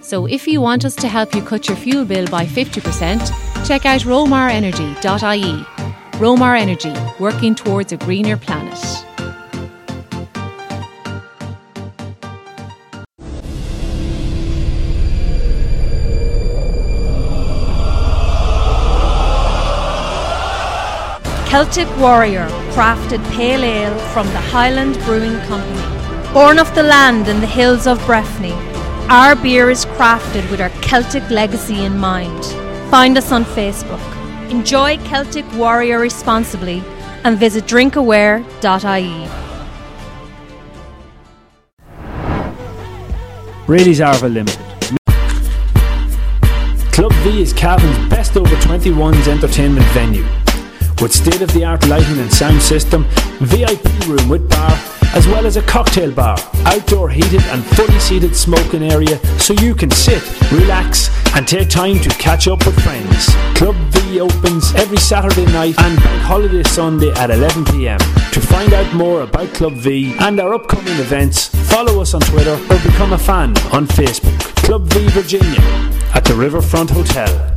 S3: So, if you want us to help you cut your fuel bill by 50%, check out romarenergy.ie. Romar Energy, working towards a greener planet.
S8: Celtic Warrior crafted pale ale from the Highland Brewing Company. Born of the land in the hills of Breffni, our beer is crafted with our Celtic legacy in mind. Find us on Facebook. Enjoy Celtic Warrior responsibly and visit drinkaware.ie.
S1: Brady's Arva Limited. Club V is Cavan's best over 21s entertainment venue. With state of the art lighting and sound system, VIP room with bar, as well as a cocktail bar, outdoor heated and fully seated smoking area so you can sit, relax, and take time to catch up with friends. Club V opens every Saturday night and Bank Holiday Sunday at 11pm. To find out more about Club V and our upcoming events, follow us on Twitter or become a fan on Facebook. Club V Virginia at the Riverfront Hotel.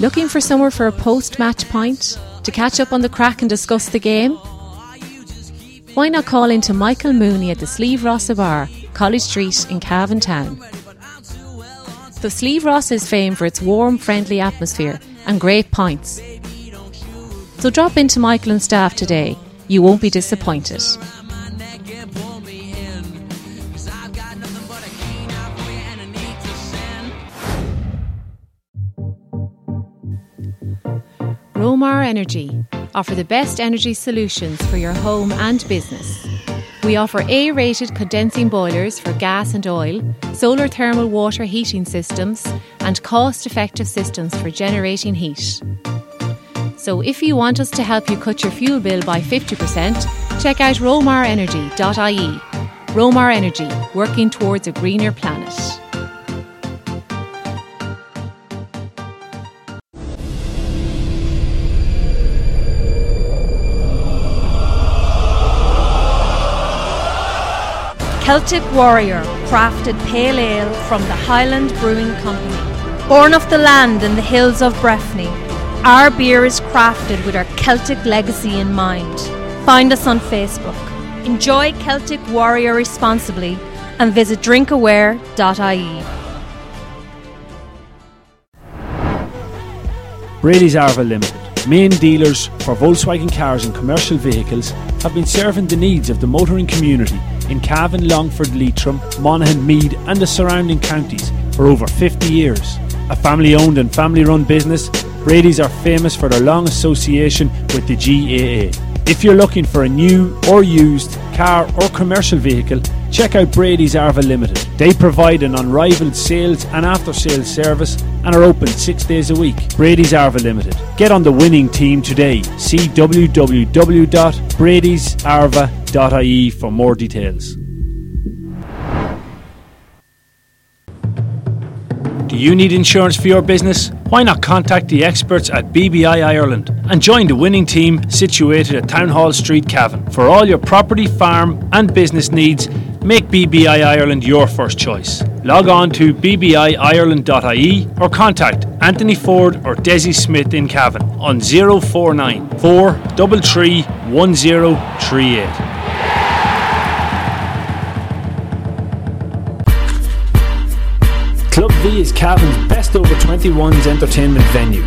S3: Looking for somewhere for a post match pint? To catch up on the crack and discuss the game? Why not call into Michael Mooney at the Sleeve Rossa Bar, College Street in Cavan Town? The Sleeve Rossa is famed for its warm, friendly atmosphere and great pints. So drop into Michael and staff today. You won't be disappointed. Romar Energy offer the best energy solutions for your home and business. We offer A rated condensing boilers for gas and oil, solar thermal water heating systems, and cost effective systems for generating heat. So, if you want us to help you cut your fuel bill by 50%, check out romarenergy.ie. Romar Energy, working towards a greener planet.
S8: Celtic Warrior crafted pale ale from the Highland Brewing Company. Born of the land in the hills of Breffni, our beer is crafted with our Celtic legacy in mind. Find us on Facebook. Enjoy Celtic Warrior responsibly and visit drinkaware.ie.
S1: Brady's Arva Limited, main dealers for Volkswagen cars and commercial vehicles, have been serving the needs of the motoring community in Cavan, Longford, Leitrim, Monaghan, Meath, and the surrounding counties for over 50 years. A family owned and family run business, Brady's are famous for their long association with the GAA. If you're looking for a new or used car or commercial vehicle, check out Brady's Arva Limited. They provide an unrivaled sales and after sales service and are open six days a week. Brady's Arva Limited. Get on the winning team today. See www.bradysarva.ie for more details. Do you need insurance for your business? Why not contact the experts at BBI Ireland and join the winning team situated at Town Hall Street, Cavan. For all your property, farm, and business needs, make BBI Ireland your first choice. Log on to bbiireland.ie or contact Anthony Ford or Desi Smith in Cavan on 049 433 1038. Is Cavan's best over 21s entertainment venue.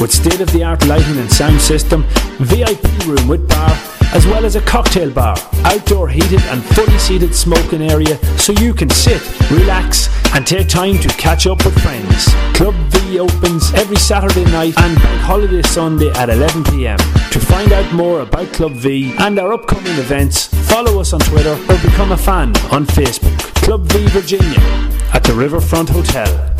S1: With state of the art lighting and sound system, VIP room with bar, as well as a cocktail bar, outdoor heated and fully seated smoking area so you can sit, relax, and take time to catch up with friends. Club V opens every Saturday night and Bank Holiday Sunday at 11pm. To find out more about Club V and our upcoming events, follow us on Twitter or become a fan on Facebook. Club V Virginia at the Riverfront Hotel.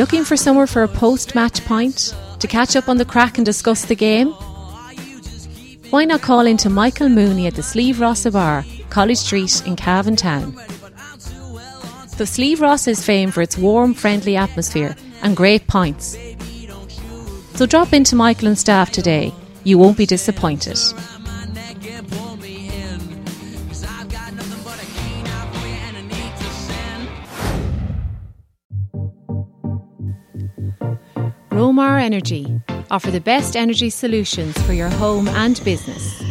S3: Looking for somewhere for a post match pint? To catch up on the crack and discuss the game? Why not call into Michael Mooney at the Sleeve Rossa Bar, College Street in Cavan Town? The Sleeve Rossa is famed for its warm, friendly atmosphere and great pints. So drop into Michael and staff today. You won't be disappointed. Romar Energy offer the best energy solutions for your home and business.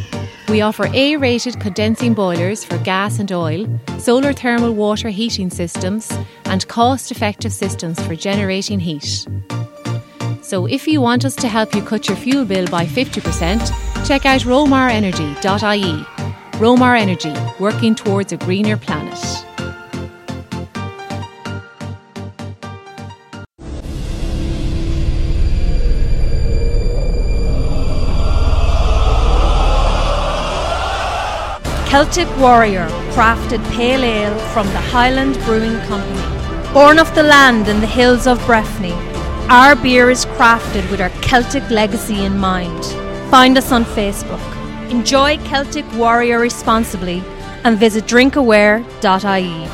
S3: We offer A rated condensing boilers for gas and oil, solar thermal water heating systems, and cost effective systems for generating heat. So if you want us to help you cut your fuel bill by 50%, check out romarenergy.ie. Romar Energy, working towards a greener planet.
S8: Celtic Warrior crafted pale ale from the Highland Brewing Company. Born of the land and the hills of Breffni, our beer is crafted with our Celtic legacy in mind. Find us on Facebook. Enjoy Celtic Warrior responsibly and visit drinkaware.ie.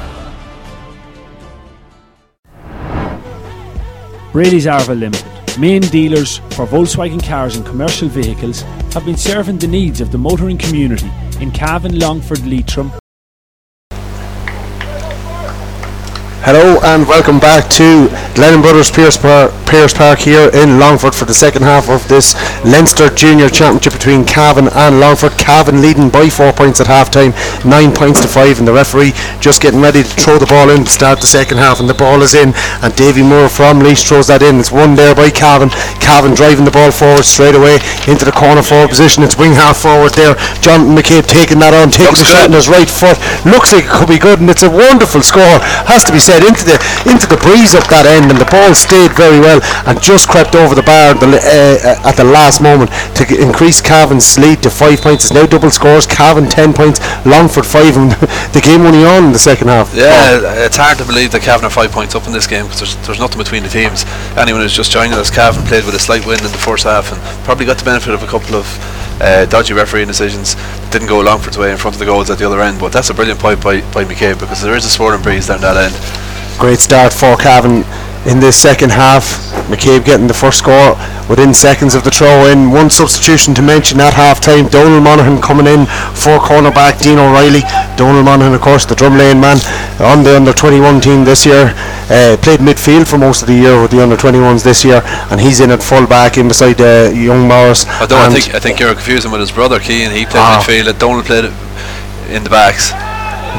S1: Brady's Arva Limited, main dealers for Volkswagen cars and commercial vehicles, have been serving the needs of the motoring community in Cavan, Longford, Leitrim,
S6: Hello and welcome back to Glennon Brothers Pearse, Par- Pearse Park here in Longford for the second half of this Leinster Junior Championship between Cavan and Longford. Cavan leading by four points at half time, nine points to five, and the referee just getting ready to throw the ball in to start the second half. And the ball is in, and Davy Moore from Laois throws that in. It's won there by Cavan. Cavan driving the ball forward straight away into the corner forward position. It's wing half forward there. John McCabe taking that on, taking
S5: Looks
S6: the shot in his right foot. Looks like it could be good, and it's a wonderful score. Has to be said into the into the breeze up that end, and the ball stayed very well and just crept over the bar at the, uh, at the last moment to g- increase Cavan's lead to five points. It's now double scores. Cavan ten points, Longford five, and the game only on in the second half.
S5: Yeah, it's hard to believe that Cavan are five points up in this game because there's, there's nothing between the teams. Anyone who's just joining us, Cavan played with a slight win in the first half and probably got the benefit of a couple of uh, dodgy refereeing decisions didn't go Longford's way in front of the goals at the other end. But that's a brilliant point by, by McCabe because there is a swirling breeze down that end.
S6: Great start for Cavan. in this second half. McCabe getting the first score within seconds of the throw in. One substitution to mention at half time Donald Monaghan coming in for cornerback Dean O'Reilly. Donald Monaghan, of course, the Drumlane man on the under 21 team this year. Uh, played midfield for most of the year with the under 21s this year, and he's in at full back in beside uh, young Morris.
S5: Although I think I think you're confusing with his brother Keane. He played
S6: Ah.
S5: midfield. Donald played in the backs.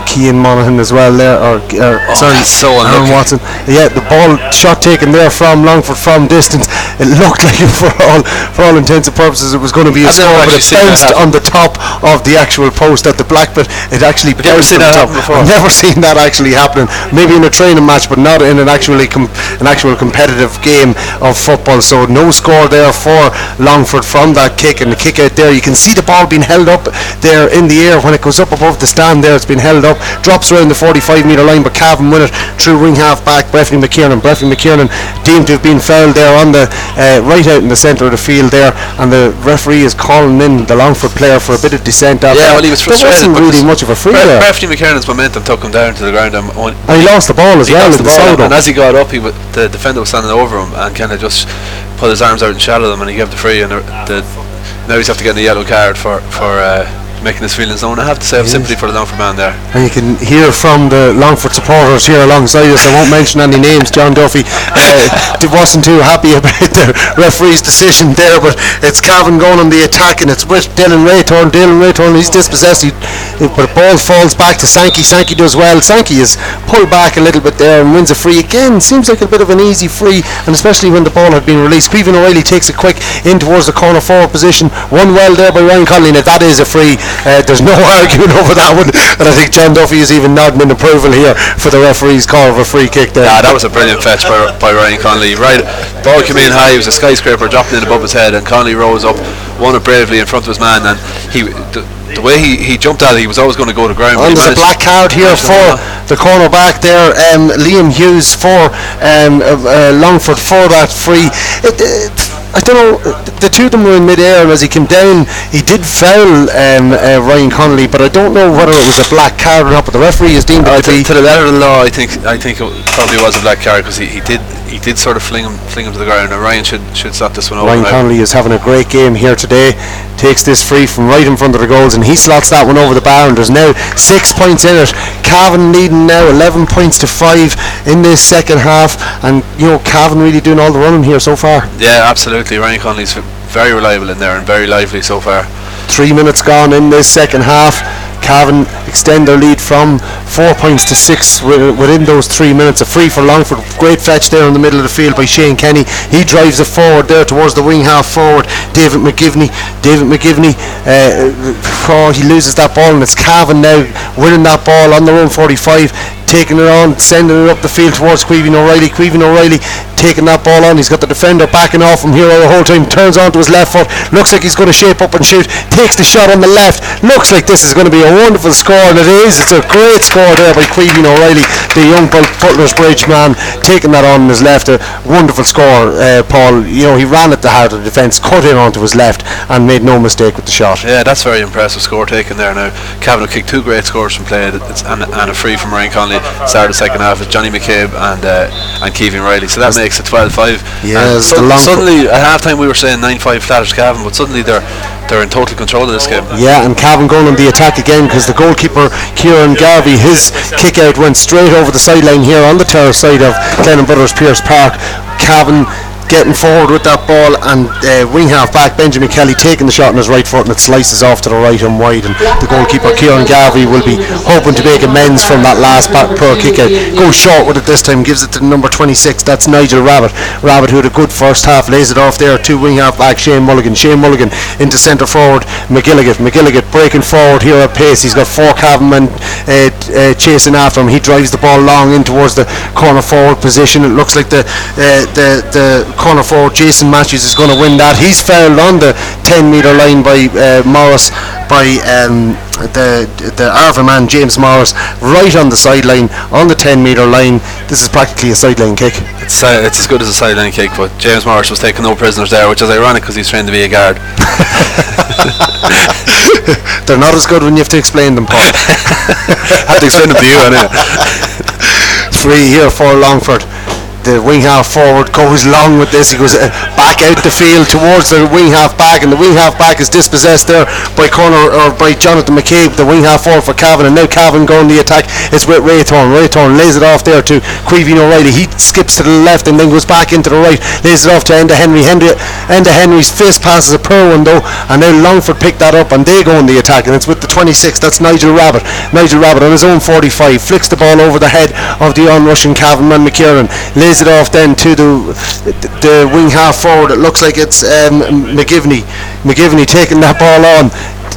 S6: Keane Monaghan as well there, or, or sorry,
S5: Oh, that's so
S6: Aaron. Watson. Yeah, the ball shot taken there from Longford from distance. It looked like for all for all intents and purposes it was going to be a
S5: I've
S6: score, but it bounced on the top of the actual post at the black bit. It actually
S5: ever
S6: bounced on the top. I've never seen that actually happening. Maybe in a training match, but not in an actually com- an actual competitive game of football. So no score there for Longford from that kick and the kick out there. You can see the ball being held up there in the air when it goes up above the stand. There, it's been held up, drops around the 45 metre line, but Cavan win it through wing half back. Breffney McKiernan. Breffney McKiernan deemed to have been fouled there on the uh, right out in the centre of the field there, and the referee is calling in the Longford player for a bit of descent. Out
S5: Yeah, well, he was
S6: There
S5: frustrated.
S6: wasn't really much of a free
S5: Bre-
S6: there.
S5: Breffney McKiernan's momentum took him down to the ground, and
S6: And he lost the ball as
S5: he
S6: well
S5: the ball, and as he got up, he w- the defender was standing over him and kind of just put his arms out and shadowed him, and he gave the free. And the, the now he's have to get a yellow card for for uh, making his feelings known. I have to say, I've sympathy for the Longford man there.
S6: And you can hear from the Longford supporters here alongside us. I won't mention any names. John Duffy uh, wasn't too happy about the referee's decision there, but it's Cavan going on the attack, and it's with Dylan Raytorn. Dylan Raytorn, he's dispossessed. He, but the ball falls back to Sankey. Sankey does well. Sankey is pulled back a little bit there and wins a free again. Seems like a bit of an easy free, and especially when the ball had been released. Cleveland O'Reilly takes it quick in towards the corner forward position. One well there by Ryan Conley. Now that is a free. Uh, there's no arguing over that one, and I think John Duffy is even nodding in approval here for the referee's call of a free kick there.
S5: Yeah, that was a brilliant fetch by, by Ryan Connolly. Right, ball came in high. It was a skyscraper dropping in above his head, and Connolly rose up, won it bravely in front of his man, and he. The, the way he, he jumped at it, he was always going to go to ground.
S6: And
S5: he
S6: there's a black card here for the cornerback there, um, Liam Hughes for um, uh, Longford for that free. It, it, I don't know. The two of them were in mid-air, and as he came down, he did foul um, uh, Ryan Connolly, but I don't know whether it was a black card or not. But the referee is deemed
S5: Uh,
S6: it to
S5: to the letter of the law, I think I think it probably was a black card because he, he did he did sort of fling him fling him to the ground. And Ryan should should stop this one over.
S6: Ryan. Connolly is having a great game here today. Takes this free from right in front of the goals, and he slots that one over the bar. And there's now six points in it. Cavan leading now 11 points to five in this second half, and you know Cavan really doing all the running here so far.
S5: Yeah, absolutely. Ryan Connolly's very reliable in there and very lively so far.
S6: Three minutes gone in this second half. Cavan extend their lead from four points to six within those three minutes. A free for Longford. Great fetch there in the middle of the field by Shane Kenny. He drives it forward there towards the wing half forward. David McGivney. David McGivney. Uh, oh, he loses that ball and it's Cavan now winning that ball on their own 45. Taking it on, sending it up the field towards Caoimhín O'Reilly. Caoimhín O'Reilly taking that ball on. He's got the defender backing off him here the whole time. Turns onto his left foot. Looks like he's going to shape up and shoot. Takes the shot on the left. Looks like this is going to be a wonderful score, and it is. It's a great score there by Caoimhín O'Reilly, the young Butler's Bridge man, taking that on his left. A wonderful score, uh, Paul. You know, he ran at the heart of the defence, cut in onto his left, and made no mistake with the shot.
S5: Yeah, that's very impressive score taken there. Now, Cavan kicked two great scores from play, and, and a free from Ryan Conley. Started the second half with Johnny McCabe and uh, and Caoimhín Riley. So that makes it 12-5.
S6: Yes,
S5: And
S6: the long-
S5: suddenly at halftime we were saying 9-5 flattish Cavan, but suddenly they're they're in total control of this game.
S6: Yeah, and Cavan going on the attack again because the goalkeeper Kieran Garvey, his kick out went straight over the sideline here on the terrace side of Glennon Brothers Pearse Park. Cavan getting forward with that ball and uh, wing half back Benjamin Kelly taking the shot on his right foot and it slices off to the right and wide and the goalkeeper Kieran Garvey will be hoping to make amends from that last back poor kick out. Goes short with it this time gives it to number 26 that's Nigel Rabbit Rabbit who had a good first half lays it off there two wing half back Shane Mulligan. Shane Mulligan into centre forward McGilligan. McGilligan breaking forward here at pace. He's got four Cavan men uh, uh, chasing after him. He drives the ball long in towards the corner forward position. It looks like the uh, the the corner forward Jason Matthews is going to win that. He's fouled on the 10 metre line by uh, Morris by um, the the Arva man James Morris right on the sideline on the 10 metre line. This is practically a sideline kick.
S5: It's, uh, it's as good as a sideline kick, but James Morris was taking no prisoners there, which is ironic because he's trained to be a guard.
S6: they're not as good when you have to explain them Paul.
S5: Had to explain them to you anyway.
S6: free here for Longford the wing half forward goes long with this. He goes uh, back out the field towards the wing half back, and the wing half back is dispossessed there by Connor or by Jonathan McCabe, the wing half forward for Cavan, and now Cavan going the attack. It's with Raythorn. Raythorn lays it off there to Caoimhín O'Reilly. He skips to the left and then goes back into the right, lays it off to Enda Henry. Henry Enda Henry's fist passes a poor one though, and now Longford pick that up and they go in the attack, and it's with the 26. That's Nigel Rabbit. Nigel Rabbit on his own 45 flicks the ball over the head of the onrushing Cavan man McKiernan. Lays it off then to the the, the wing half forward. It looks like it's um, McGivney. McGivney taking that ball on.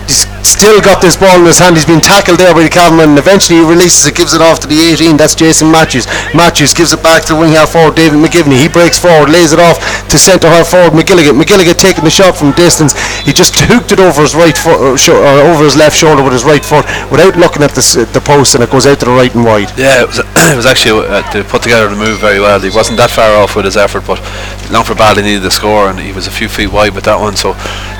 S6: He's still got this ball in his hand. He's been tackled there by the Cavalman. And eventually he releases it, gives it off to the 18. That's Jason Matthews. Matthews gives it back to the wing half forward, David McGivney. He breaks forward, lays it off to centre half forward, McGilligan. McGilligan taking the shot from distance. He just hooked it over his right foot, or, sho- or over his left shoulder with his right foot, without looking at the, s- the post, and it goes out to the right and wide.
S5: Yeah, it was, it was actually uh, they put together the move very well. He wasn't that far off with his effort, but Longford badly needed the score, and he was a few feet wide with that one, so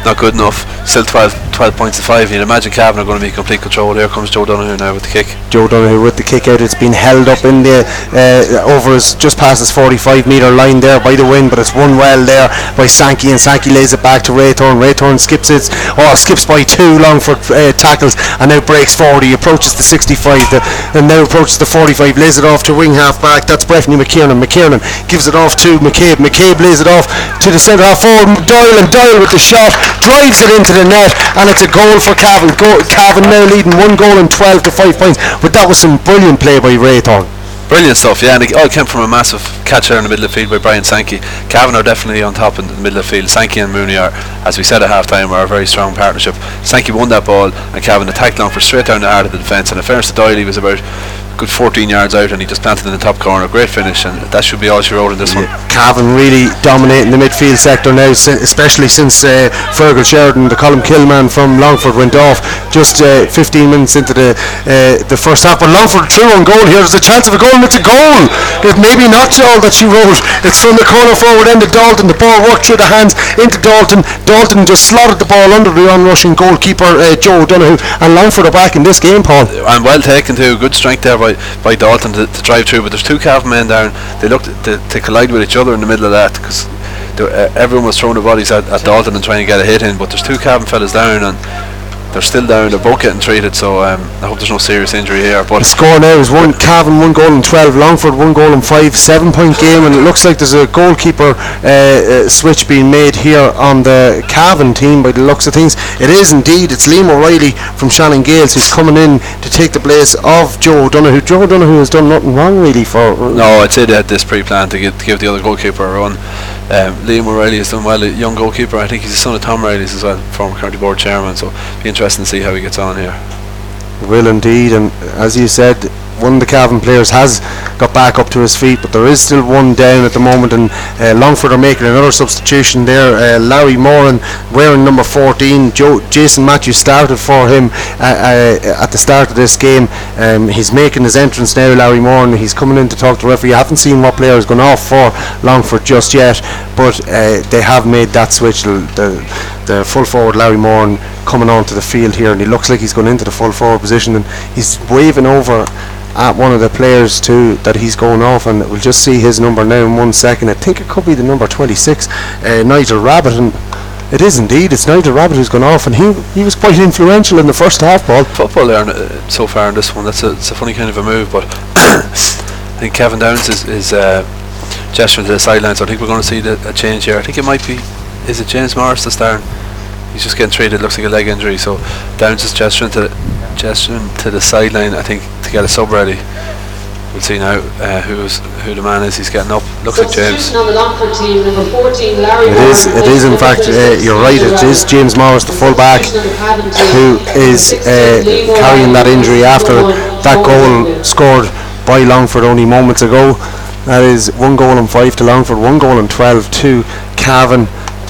S5: not good enough. Still 12, 12 points to five. You'd imagine Cavan are going to be complete control. Here comes Joe Donoghue now with the kick.
S6: Joe Donoghue with the kick out. It's been held up in the uh, over his just past his 45 metre line there by the wind, but it's won well there by Sankey, and Sankey lays it back to Raythorn. Raythorn skips it, oh skips by two Longford uh, tackles, and now breaks forward. He approaches the 65, the, and now approaches the 45. Lays it off to wing half back. That's Breffney McKiernan. McKiernan gives it off to McCabe. McCabe lays it off to the centre half forward. Doyle and Doyle with the shot drives it into the net, and it's a goal for Cavan. Go, Cavan now leading one goal and 12 to five points. But that was some brilliant play by Raythorn.
S5: Brilliant stuff, yeah, and it oh, all came from a massive catch there in the middle of the field by Brian Sankey. Cavan are definitely on top in the middle of the field. Sankey and Mooney are, as we said at half time, are a very strong partnership. Sankey won that ball, and Cavan attacked Longford straight down the heart of the defence. And in fairness to Doyle, he was about good 14 yards out, and he just planted in the top corner. Great finish, and that should be all she wrote in this one.
S6: Cavan really dominating the midfield sector now, especially since uh, Fergal Sheridan, the Colin Killman from Longford, went off just uh, 15 minutes into the uh, the first half. But Longford through on goal here. There's a chance of a goal, and it's a goal. It maybe not all that she wrote. It's from the corner forward Enda Dalton. The ball worked through the hands into Dalton. Dalton just slotted the ball under the onrushing goalkeeper uh, Joe Donoghue, and Longford are back in this game, Paul.
S5: and well taken too. Good strength there by, by Dalton to, to drive through. But there's two Cavan men down. They looked to, to collide with each other in the middle of that because uh, everyone was throwing their bodies at, at Dalton and trying to get a hit in. But there's two Cavan fellas down and they're still down. They're both getting treated. So um, I hope there's no serious injury here. But
S6: The score now is one Cavan one goal and twelve, Longford one goal and five, seven point game, and it looks like there's a goalkeeper uh, uh, switch being made here on the Cavan team by the looks of things. It is indeed. It's Liam O'Reilly from Shannon Gaels who's coming in to take the place of Joe Donoghue. Joe Donoghue has done nothing wrong really for.
S5: No, I'd say they had this pre-planned to, get, to give the other goalkeeper a run. Um, Liam O'Reilly has done well, a young goalkeeper. I think he's the son of Tom O'Reilly's as well, former county board chairman. So be interesting to see how he gets on here.
S6: Will indeed, and as you said, one of the Cavan players has got back up to his feet, but there is still one down at the moment, and uh, Longford are making another substitution there. Uh, Larry Moran wearing number 14. Joe, Jason Matthews started for him uh, uh, at the start of this game. Um, he's making his entrance now, Larry Moran. He's coming in to talk to the referee. I haven't seen what player has gone off for Longford just yet, but uh, they have made that switch. The, the, the full forward Larry Moran coming onto the field here, and he looks like he's going into the full forward position, and he's waving over at one of the players too that he's going off and we'll just see his number now in one second I think it could be the number 26 uh, Nigel Rabbit and it is indeed it's Nigel Rabbit who's gone off and he he was quite influential in the first half ball
S5: Football there uh, so far in this one. That's a, it's a funny kind of a move, but I think Kevin Downs is, is uh, gesturing to the sidelines. So I think we're going to see the, a change here. I think it might be. Is it James Morris that's down? He's just getting treated. Looks like a leg injury. So Downs is gesturing to gesturing to the sideline. I think to get a sub ready. We'll see now uh, who's who the man is. He's getting up. Looks like James.
S7: On the Longford team, number 14, Larry
S6: it is. It is in fact uh, you're right it
S7: Nigel
S6: is
S7: Rabbit.
S6: James Morris the full back
S7: Substitution on the Cavan team,
S6: who is uh, carrying that injury after that goal scored by Longford only moments ago. That is one goal and five to Longford, one goal and twelve to Cavan.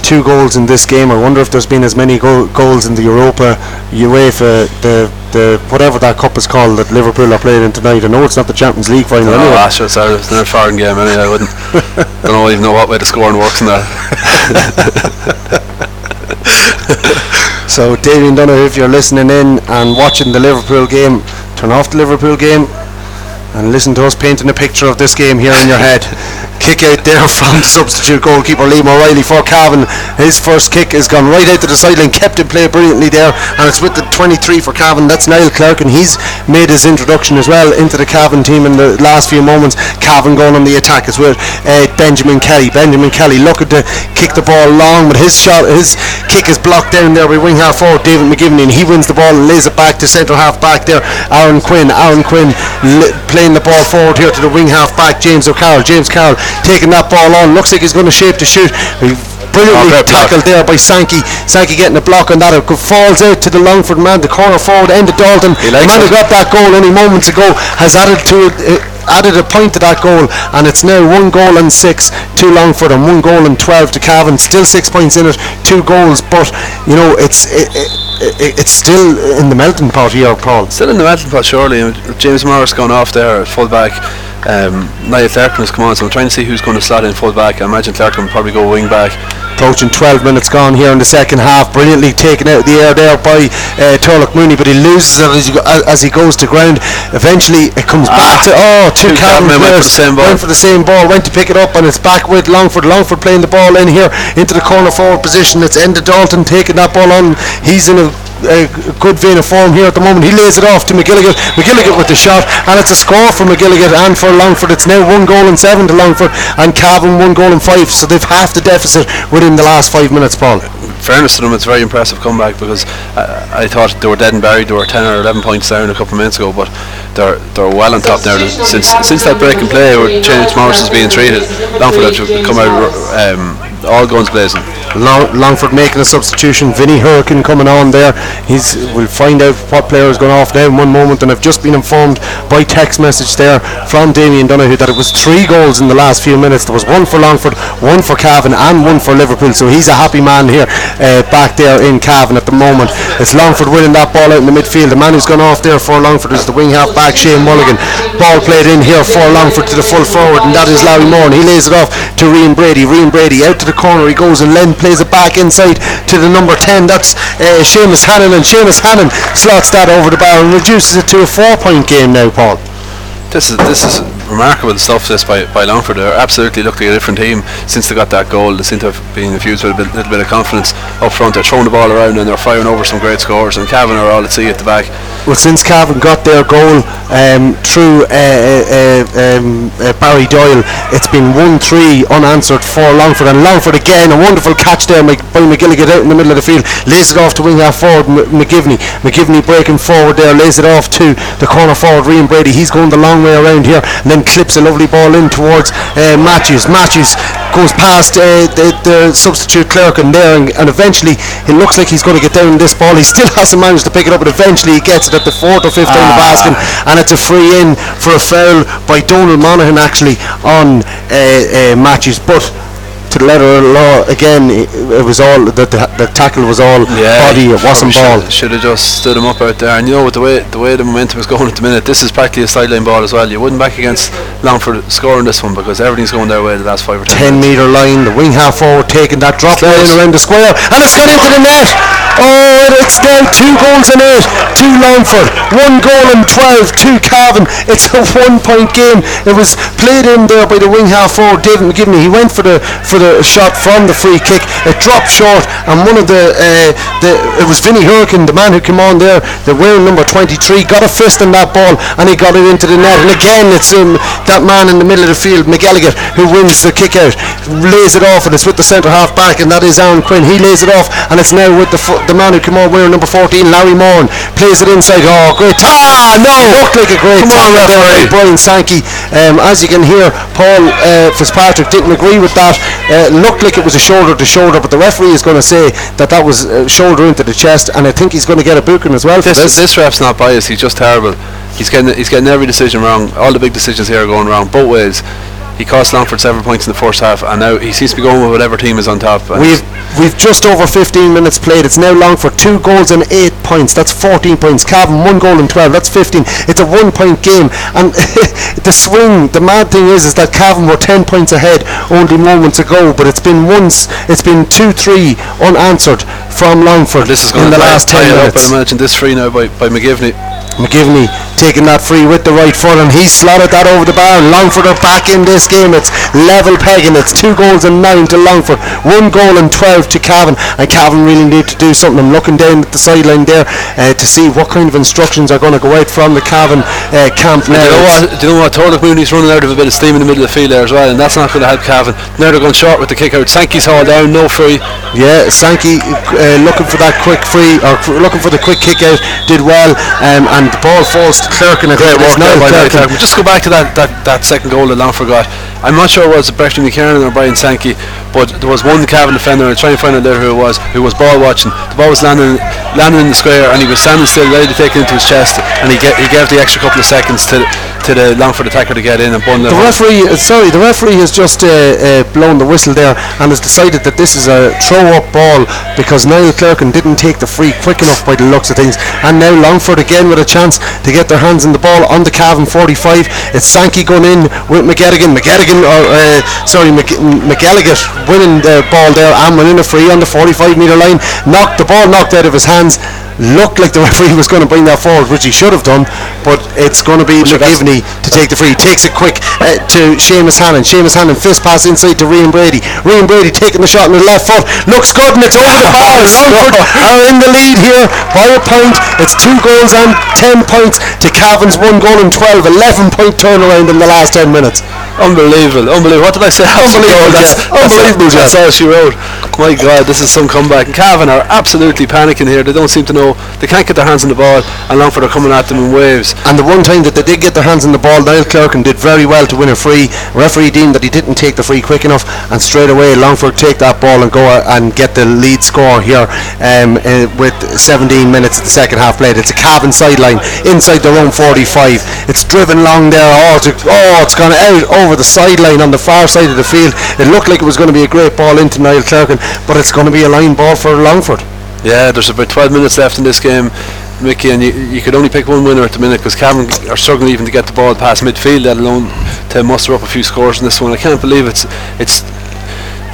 S6: Two goals in this game. I wonder if there's been as many go- goals in the Europa, UEFA, the the whatever that cup is called that Liverpool are playing in tonight. I know it's not the Champions League final.
S5: No,
S6: anyway.
S5: ah, sure, sorry, it's not a foreign game anyway. I wouldn't. don't even know what way the scoring works in there.
S6: So, Damien Donoghue, if you're listening in and watching the Liverpool game, turn off the Liverpool game and listen to us painting a picture of this game here in your head. kick out there from substitute goalkeeper Liam O'Reilly for Cavan. His first kick has gone right out to the sideline, kept in play brilliantly there, and it's with the 23 for Cavan. That's Niall Clark, and he's made his introduction as well into the Cavan team in the last few moments. Cavan going on the attack as well. Uh, Benjamin Kelly. Benjamin Kelly looking to kick the ball long, but his shot, his kick is blocked down there by wing half forward David McGivney, and he wins the ball and lays it back to centre half back there. Aaron Quinn. Aaron Quinn li- playing the ball forward here to the wing half back James O'Carroll. James Carroll taking that ball on. Looks like he's going to shape to shoot. Brilliantly
S5: Oh, great block.
S6: tackled there by Sankey. Sankey getting a block on that. It falls out to the Longford man, the corner forward, Enda Dalton.
S5: He
S6: the man who got that goal only moments ago has added to it. Uh, added a point to that goal and it's now one goal and six to Longford and one goal and 12 to Cavan still six points in it two goals but you know it's it, it, it, it's still in the melting pot here Paul
S5: Still in the melting pot, surely. James Morris gone off there at full back. Um, Niall Clarkin has come on, so I'm trying to see who's going to slot in full back. I imagine Clarkin will probably go wing back.
S6: approaching 12 minutes gone here in the second half brilliantly taken out of the air there by uh, Turlough Mooney but he loses it as he, go, as he goes to ground eventually it comes back to oh two
S5: two
S6: Cavan
S5: went for the same ball.
S6: went for the same ball went to pick it up and it's back with Longford Longford playing the ball in here into the corner forward position it's Enda Dalton taking that ball on he's in a a good vein of form here at the moment. He lays it off to McGilligan. McGilligan with the shot, and it's a score for McGilligan and for Longford. It's now one goal and seven to Longford, and Cavan one goal and five. So they've half the deficit within the last five minutes, Paul.
S5: fairness to them, it's a very impressive comeback because I thought they were dead and buried. They were 10 or 11 points down a couple of minutes ago, but they're they're well on top now. Since since that break in play where James Morris is being treated, Longford have come out um, all guns blazing.
S6: Long, Longford making a substitution. Vinny Hurricane coming on there. He's we'll find out what player is going off now in one moment. And I've just been informed by text message there from Damien Donaghy that it was three goals in the last few minutes. There was one for Longford, one for Cavan, and one for Liverpool. So he's a happy man here uh, back there in Cavan at the moment. It's Longford winning that ball out in the midfield. The man who's gone off there for Longford is the wing half back Shane Mulligan. Ball played in here for Longford to the full forward, and that is Larry Moore. And he lays it off to Rian Brady. Rian Brady out to the corner. He goes and Len plays it back inside to the number 10. That's uh, Seamus Hannon, and Seamus Hannon slots that over the bar and reduces it to a four point game now, Paul.
S5: This is this is remarkable stuff. This by, by Longford. They're absolutely look like a different team since they got that goal. They seem to have been infused with a bit, little bit of confidence up front. They're throwing the ball around and they're firing over some great scores. And Cavan are all at sea at the back.
S6: Well, since Cavan got their goal um, through uh, uh, um, uh, Barry Doyle, it's been 1-3 unanswered for Longford. And Longford again, a wonderful catch there by McGilligan out in the middle of the field. Lays it off to wing half forward M- McGivney. McGivney breaking forward there, lays it off to the corner forward Rian Brady. He's going the long way around here and then clips a lovely ball in towards uh, Matthews. Matthews goes past uh, the, the substitute clerk and there and, and eventually it looks like he's going to get down this ball. He still hasn't managed to pick it up but eventually he gets it at the fourth or fifth down the basket and it's a free in for a foul by Donald Monaghan actually on uh, uh, Matthews but to the letter of the law again it, it was all the, the, the tackle was all yeah, body it wasn't ball
S5: Should have just stood him up out there. And you know with the way the way the momentum was going at the minute, this is practically a sideline ball as well. You wouldn't back against Longford scoring this one because everything's going their way the last five or
S6: 10
S5: ten. minutes.
S6: metre line, the wing half forward taking that drop line around the square, and it's gone into the net. Oh, it's now two goals in eight two Longford, one goal and 12 to Cavan. It's a one point game. It was played in there by the wing half forward, David McGivney. He went for the for the shot from the free kick. It dropped short, and one of the uh, the it was Vinny Hurricane, the man who came on there, the wearing number 23, got a fist in that ball, and he got it into the net. And again, it's um, that man in the middle of the field, McElligott, who wins the kick out, lays it off, and it's with the centre half back, and that is Aaron Quinn. He lays it off, and it's now with the fo- the man who came on wearing number 14, Larry Moran, plays it inside. Oh, great! Ah, no! Looked like a great
S5: Come on,
S6: tackle there by. Brian Sankey. Um, as you can hear, Paul uh, Fitzpatrick didn't agree with that. Uh, looked like it was a shoulder to shoulder, but the referee is going to say that that was uh, shoulder into the chest, and I think he's going to get a booking as well for
S5: This,
S6: this.
S5: this ref's not biased. He's just terrible. He's getting he's getting every decision wrong. All the big decisions here are going wrong both ways. He cost Longford seven points in the first half, and now he seems to be going with whatever team is on top.
S6: We've we've just over 15 minutes played. It's now Longford two goals and eight points. That's 14 points. Cavan one goal and 12. That's 15. It's a one point game. And the swing, the mad thing is, is that Cavan were 10 points ahead only moments ago. But it's been once, it's been two, three unanswered from Longford
S5: this is
S6: in the last 10
S5: tie it up. I'd imagine this free now by, by McGivney.
S6: McGivney taking that free with the right foot, and he slotted that over the bar. Longford are back in this game. It's level pegging. It's two goals and nine to Longford, one goal and twelve to Cavan, and Cavan really need to do something. I'm looking down at the sideline there uh, to see what kind of instructions are going to go out from the Cavan uh, camp
S5: Do you know what? Do you know what? Turlough Mooney's running out of a bit of steam in the middle of the field there as well, and that's not going to help Cavan. Now they're going short with the kick out. Sankey's hauled down, no free.
S6: Yeah, Sankey uh, looking for that quick free or looking for the quick kick out did well, um, and the ball falls to Clerkin.
S5: Great work there by Niall
S6: Clerkin.
S5: Just go back to that, that, that second goal that Longford got. I'm not sure it was Bertrand McKiernan or Brian Sankey, but there was one Cavan defender, and trying to find out later who it was, who was ball watching. The ball was landing landing in the square, and he was standing still, ready to take it into his chest, and he, get, he gave the extra couple of seconds to to the Longford attacker to get in and bundle
S6: The referee, uh, sorry, the referee has just uh, uh, blown the whistle there and has decided that this is a throw-up ball because Niall Clerkin didn't take the free quick enough by the looks of things. And now Longford again with a chance to get their hands on the ball on the Cavan 45. It's Sankey going in with McGettigan. McGettigan, or uh, sorry, Mc- winning the ball there and winning a free on the 45 metre line. Knocked the ball knocked out of his hands. Looked like the referee was going to bring that forward, which he should have done, but it's going to be
S5: sure
S6: McGivney to take the free. Takes it quick uh, to Seamus Hannon. Seamus Hannon fist pass inside to Rian Brady. Rian Brady taking the shot on the left foot. Looks good and it's over the bar. Longford are in the lead here by a point. It's two goals and 10 points to Cavan's one goal and 12. 11 point turnaround in the last 10 minutes.
S5: Unbelievable, unbelievable. What did I say?
S6: Unbelievable,
S5: That's, that's,
S6: Unbelievable,
S5: That's
S6: yeah.
S5: all she wrote. My God, this is some comeback. And Cavan are absolutely panicking here. They don't seem to know. They can't get their hands on the ball, and Longford are coming at them in waves.
S6: And the one time that they did get their hands on the ball, Niall Clerkin did very well to win a free. Referee deemed that he didn't take the free quick enough, and straight away Longford take that ball and go and get the lead score here um, uh, with 17 minutes of the second half played. It's a Cavan sideline inside their own 45. It's driven long there. Oh, it's, oh, it's gone out over the sideline on the far side of the field. It looked like it was going to be a great ball into Niall Clerkin, but it's going to be a line ball for Longford.
S5: Yeah, there's about 12 minutes left in this game, Mickey, and you, you could only pick one winner at the minute because Cavan are struggling even to get the ball past midfield, let alone to muster up a few scores in this one. I can't believe it's it's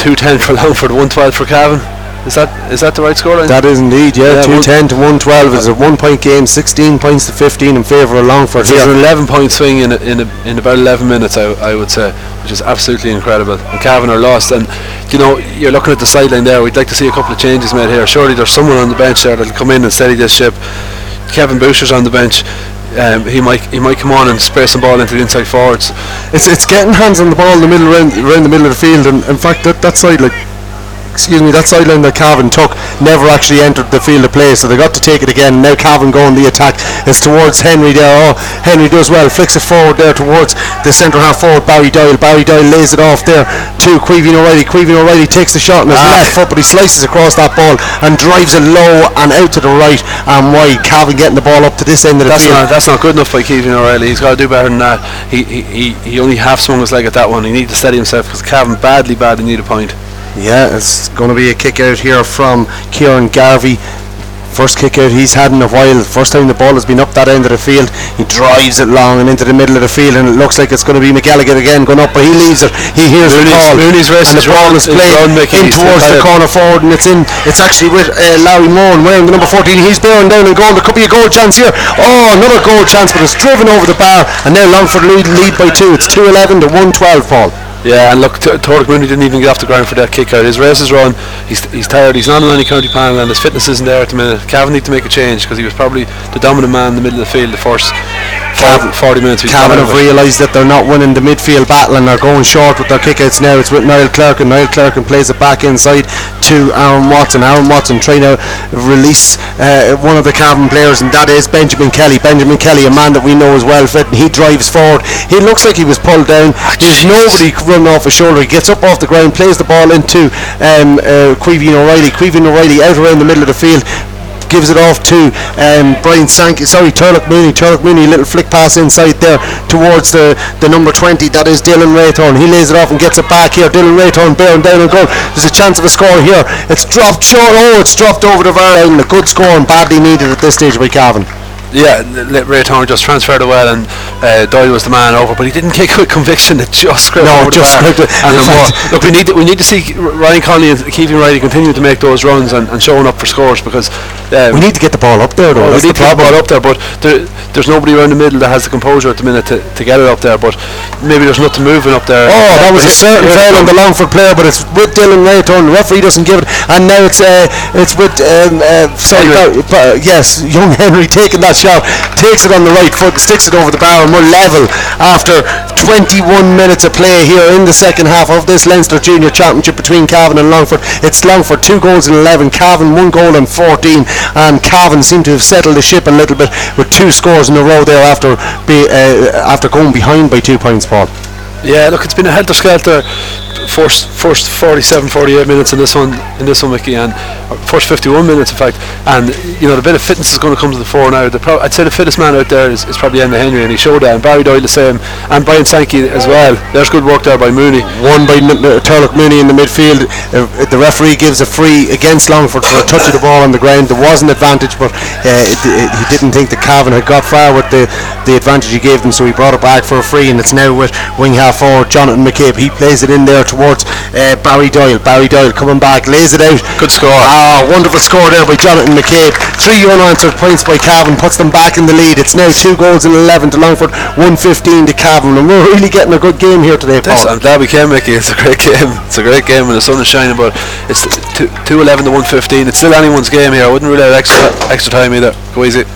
S5: 210 for Longford, 112 for Cavan. Is that is that the right score?
S6: That is indeed, yeah.
S5: Yeah,
S6: 210 to 112 is a one point game, 16 points to 15 in favour of Longford.
S5: There's
S6: here.
S5: an 11 point swing in a, in a, in about 11 minutes, I, I would say, which is absolutely incredible. And Cavan are lost, and you know you're looking at the sideline there. We'd like to see a couple of changes made here. Surely there's someone on the bench there that'll come in and steady this ship. Kevin Boucher's on the bench. Um, he might he might come on and spray some ball into the inside forwards.
S6: It's it's getting hands on the ball in the middle around, around the middle of the field, and in fact that that side like. Excuse me, that sideline that Cavan took never actually entered the field of play, so they got to take it again. Now Cavan going the attack. is towards Henry there. Oh, Henry does well, flicks it forward there towards the centre half forward, Barry Doyle. Barry Doyle lays it off there to Caoimhín O'Reilly. Caoimhín O'Reilly takes the shot on his
S5: Ah.
S6: left foot, but he slices across that ball and drives it low and out to the right and wide. Cavan getting the ball up to this end of the
S5: That's
S6: field.
S5: not that's not good enough by Kevin O'Reilly. He's got to do better than that. He he, he, he only half swung his leg at that one. He needs to steady himself because Cavan badly badly need a point.
S6: Yeah, it's going to be a kick out here from Kieran Garvey. First kick out he's had in a while. First time the ball has been up that end of the field. He drives it long and into the middle of the field, and it looks like it's going to be McGallagher again going up, but he leaves it. He hears the call,
S5: Mooney's wrist
S6: and the ball is played in towards the
S5: tired.
S6: corner forward, and it's in. It's actually with uh, Larry Moore wearing the number 14. He's bearing down and goal. There could be a goal chance here. Oh, another goal chance, but it's driven over the bar, and now Longford lead, lead by two. It's 2-11 to 1-12, Paul.
S5: Yeah, and look, T- Turlough Mooney didn't even get off the ground for that kick out. His race is run. He's, he's tired. He's not on any county panel, and his fitness isn't there at the minute. Cavan need to make a change because he was probably the dominant man in the middle of the field the first 40, 40 minutes.
S6: Cavan have
S5: out of it.
S6: realised that they're not winning the midfield battle and they're going short with their kickouts now. It's with Niall Clark and Niall Clark and plays it back inside to Aaron Watson. Aaron Watson trying to release uh, one of the Cavan players and that is Benjamin Kelly. Benjamin Kelly, a man that we know is well fit and he drives forward. He looks like he was pulled down. There's nobody running off his shoulder. He gets up off the ground, plays the ball into um, uh, Caoimhín O'Reilly. Caoimhín O'Reilly out around the middle of the field gives it off to um, Brian Sankey, sorry, Turlough Mooney. Turlough Mooney, little flick pass inside there towards the, the number 20. That is Dylan Raythorne. He lays it off and gets it back here. Dylan Raythorne bearing down and goal. There's a chance of a score here. It's dropped short. Oh, it's dropped over the bar line. A good score and badly needed at this stage by Cavan.
S5: Yeah, Ray Town just transferred it well, and uh, Doyle was the man over, but he didn't kick with conviction. It just scraped
S6: No, just scraped it.
S5: And
S6: In
S5: then
S6: fact-
S5: more. Look, we need to, we need to see Ryan Conley and Keegan Riley continue to make those runs and, and showing up for scores because um,
S6: We need to get the ball up there though.
S5: well, we need
S6: the
S5: to get the ball up there, but there, there's nobody around the middle that has the composure at the minute to, to get it up there. But maybe there's nothing moving up there.
S6: Oh, that was a certain foul on the Longford player, but it's with Dylan Raythorne. The referee doesn't give it, and now it's uh, it's with um, uh, sorry. Bar- Bar- yes, young Henry taking that shot, takes it on the right foot, sticks it over the bar, and we're level after 21 minutes of play here in the second half of this Leinster Junior Championship between Cavan and Longford. It's Longford two goals in 11, Cavan one goal in 14, and Cavan seem to have settled the ship a little bit with two scores in a row there after be, uh, after going behind by two points, Paul.
S5: Yeah, look, it's been a helter skelter. First, first 47, 48 minutes in this one, in this one, Mickey, and first 51 minutes, in fact. And you know, the bit of fitness is going to come to the fore now. The pro- I'd say the fittest man out there is, is probably Enda Henry, and he showed that. And Barry Doyle the same, and Brian Sankey as well. There's good work there by Mooney.
S6: one by M- uh, Turlough Mooney in the midfield. Uh, the referee gives a free against Longford for a touch of the ball on the ground. There was an advantage, but uh, it, it, he didn't think that Cavan had got far with the, the advantage he gave them, so he brought it back for a free, and it's now with wing half forward Jonathan McCabe. He plays it in there towards uh, Barry Doyle. Barry Doyle coming back, lays it out.
S5: Good score.
S6: Ah, wonderful score there by Jonathan McCabe. Three unanswered points by Cavan puts them back in the lead. It's now two goals in 11 to Longford, 115 to Cavan, and we're really getting a good game here today, Paul.
S5: I'm glad we came, Mickey. It's a great game. It's a great game when the sun is shining, but it's two, 211 to 115. It's still anyone's game here. I wouldn't rule out extra extra time either. Go easy.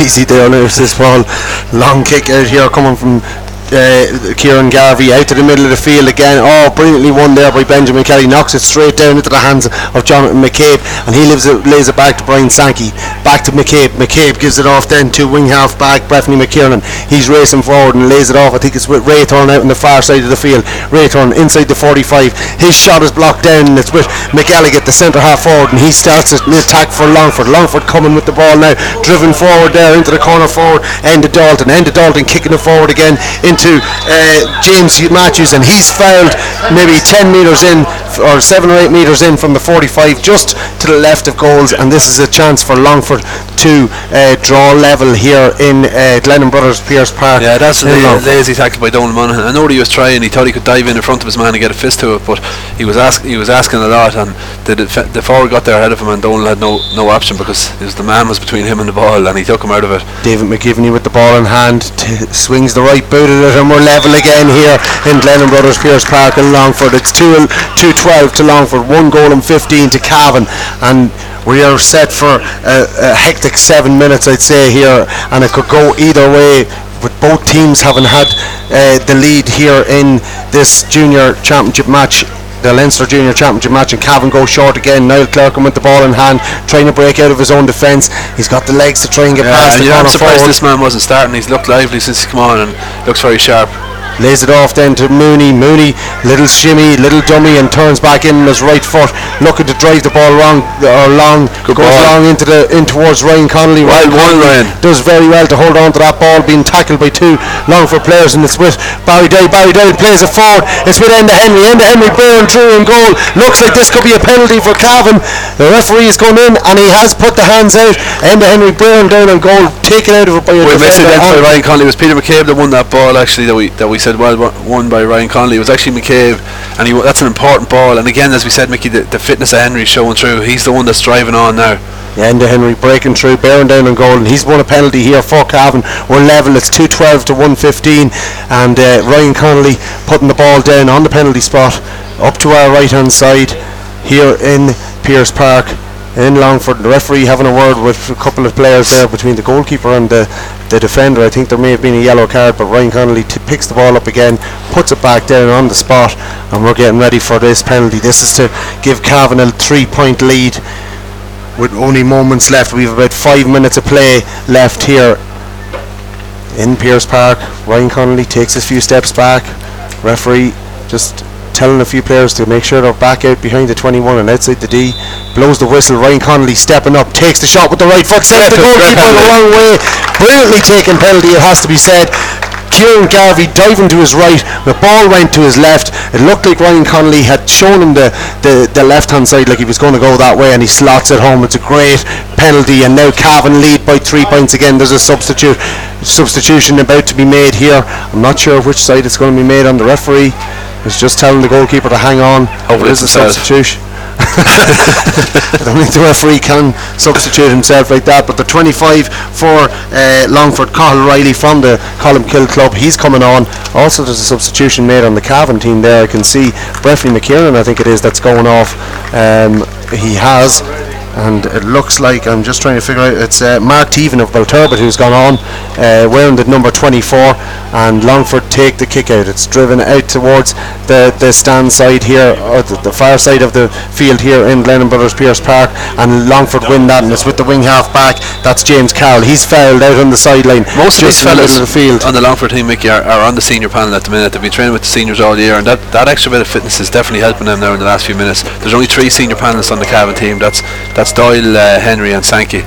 S6: Easy there, there's this ball. Long kick out here coming from uh, Kieran Garvey out to the middle of the field again. Oh, brilliantly won there by Benjamin Kelly. Knocks it straight down into the hands of Jonathan McCabe, and he it, lays it back to Brian Sankey. Back to McCabe. McCabe gives it off then to wing half back Breffney McKiernan. He's racing forward and lays it off. I think it's with Raythorne out on the far side of the field. Raythorne inside the 45. His shot is blocked down, and it's with McElligott, the centre half forward, and he starts an attack for Longford. Longford coming with the ball now, driven forward there into the corner forward. Enda Dalton. Enda Dalton kicking it forward again into uh, James Matthews, and he's fouled maybe 10 metres in or 7 or 8 metres in from the 45 just to the left of goals. And this is a chance for Longford to uh, draw level here in uh, Glennon Brothers Pearse Park.
S5: Yeah, that's a la- lazy tackle by Donald Monaghan. I know he was trying. He thought he could dive in in front of his man and get a fist to it, but he was ask, he was asking a lot, and the def- the forward got there ahead of him, and Donald had no no option because was the man was between him and the ball, and he took him out of it.
S6: David McGivney with the ball in hand t- swings the right boot at it and we're level again here in Glennon Brothers Pearse Park in Longford it's 2 2 12 to Longford 1 goal and 15 to Cavan and we are set for a, a hectic 7 minutes I'd say here and it could go either way with both teams having had uh, the lead here in this junior championship match the Leinster Junior Championship match and Cavan goes short again. Niall Clerkin with the ball in hand, trying to break out of his own defence. He's got the legs to try and get past
S5: and
S6: the
S5: yeah, I'm surprised
S6: forward.
S5: this man wasn't starting. He's looked lively since he's come on and looks very sharp.
S6: Lays it off then to Mooney. Mooney, little shimmy, little dummy, and turns back in on his right foot, looking to drive the ball wrong uh, or long.
S5: Good
S6: goes
S5: ball.
S6: long into the in towards Ryan Connolly.
S5: Well
S6: Ryan Connolly
S5: Ryan.
S6: does very well to hold on to that ball, being tackled by two Longford players, and it's with Barry Doyle. Barry Doyle plays it forward. It's with Enda Henry. Enda Henry bearing through in goal. Looks like this could be a penalty for Cavan. The referee is going in, and he has put the hands out. Enda Henry bearing down in goal, taken out of it by a
S5: We missed it
S6: defender.
S5: then by
S6: oh.
S5: Ryan Conley. It was Peter McCabe that won that ball actually that we that we said well won by Ryan Connolly. It was actually McCabe, and he that's an important ball. And again, as we said, Mickey, the, the fitness of Henry showing through. He's the one that's driving on now.
S6: Enda Henry breaking through, bearing down on Golden. he's won a penalty here for Cavan. We're level, it's 212 to 115, and uh, Ryan Connolly putting the ball down on the penalty spot up to our right hand side here in Pearse Park in Longford. The referee having a word with a couple of players there between the goalkeeper and the, the defender. I think there may have been a yellow card, but Ryan Connolly t- picks the ball up again, puts it back down on the spot, and we're getting ready for this penalty. This is to give Cavan a three point lead with only moments left. We've about five minutes of play left here in Pearse Park. Ryan Connolly takes a few steps back. Referee just telling a few players to make sure they're back out behind the 21 and outside the D. Blows the whistle. Ryan Connolly stepping up, takes the shot with the right foot, sends the goalkeeper the wrong way. Brilliantly taken penalty, it has to be said. Kieran Garvey diving to his right. The ball went to his left. It looked like Ryan Connolly had shown him the, the, the left hand side like he was going to go that way and he slots it home. It's a great penalty and now Cavan lead by three points again. There's a substitute substitution about to be made here. I'm not sure which side it's going to be made on. The referee is just telling the goalkeeper to hang on.
S5: Hopefully it's
S6: a substitution. I don't think the referee can substitute himself like that. But the 25 for uh, Longford, Cahill Riley from the Colmcille Club, he's coming on. Also, there's a substitution made on the Cavan team there. I can see Breffy McKiernan, I think it is, that's going off. Um, he has. And it looks like I'm just trying to figure out. It's uh, Mark Teven of Belturbet who's gone on, uh, wearing the number 24, and Longford take the kick out. It's driven out towards the, the stand side here, or the, the far side of the field here in Glennon Brothers Pearse Park, and Longford win that, and it's with the wing half back. That's James Carroll. He's fouled out on the sideline.
S5: Most of these
S6: in the
S5: fellas
S6: the field.
S5: on the Longford team, Mickey, are, are on the senior panel at the minute. They've been training with the seniors all year, and that, that extra bit of fitness is definitely helping them now in the last few minutes. There's only three senior panelists on the Cavan team. That's that's Doyle, uh, Henry, and Sankey.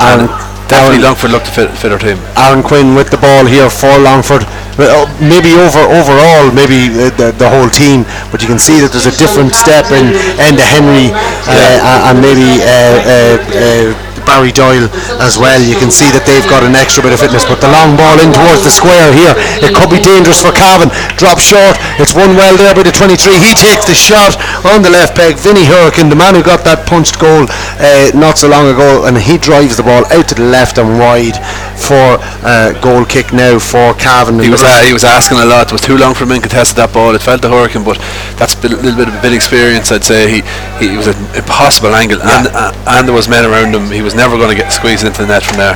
S6: Aaron-
S5: And definitely
S6: Aaron-
S5: Longford look to fit, fit team.
S6: Aaron Quinn with the ball here for Longford. Well, uh, maybe over overall, maybe uh, the, the whole team, but you can see that there's a different step in Enda Henry uh, and maybe uh, uh, uh, Barry Doyle as well. You can see that they've got an extra bit of fitness, but the long ball in towards the square here, it could be dangerous for Cavan. Drop short, it's one well there by the 23. He takes the shot on the left peg. Vinny Hurricane, the man who got that punched goal uh, not so long ago, and he drives the ball out to the left and wide for uh, goal kick now for Cavan.
S5: He was uh, he was asking a lot. It was too long for him to contest that ball. It felt the hurricane, but that's a little bit of a bit of experience. I'd say he, he was an impossible angle, and uh, and there was men around him. He was never going to get squeezed into the net from there.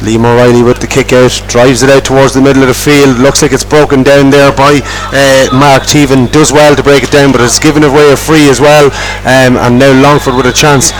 S6: Liam O'Reilly with the kick out, drives it out towards the middle of the field. Looks like it's broken down there by uh, Mark Teven. Does well to break it down, but it's given away a free as well. Um, and now Longford with a chance.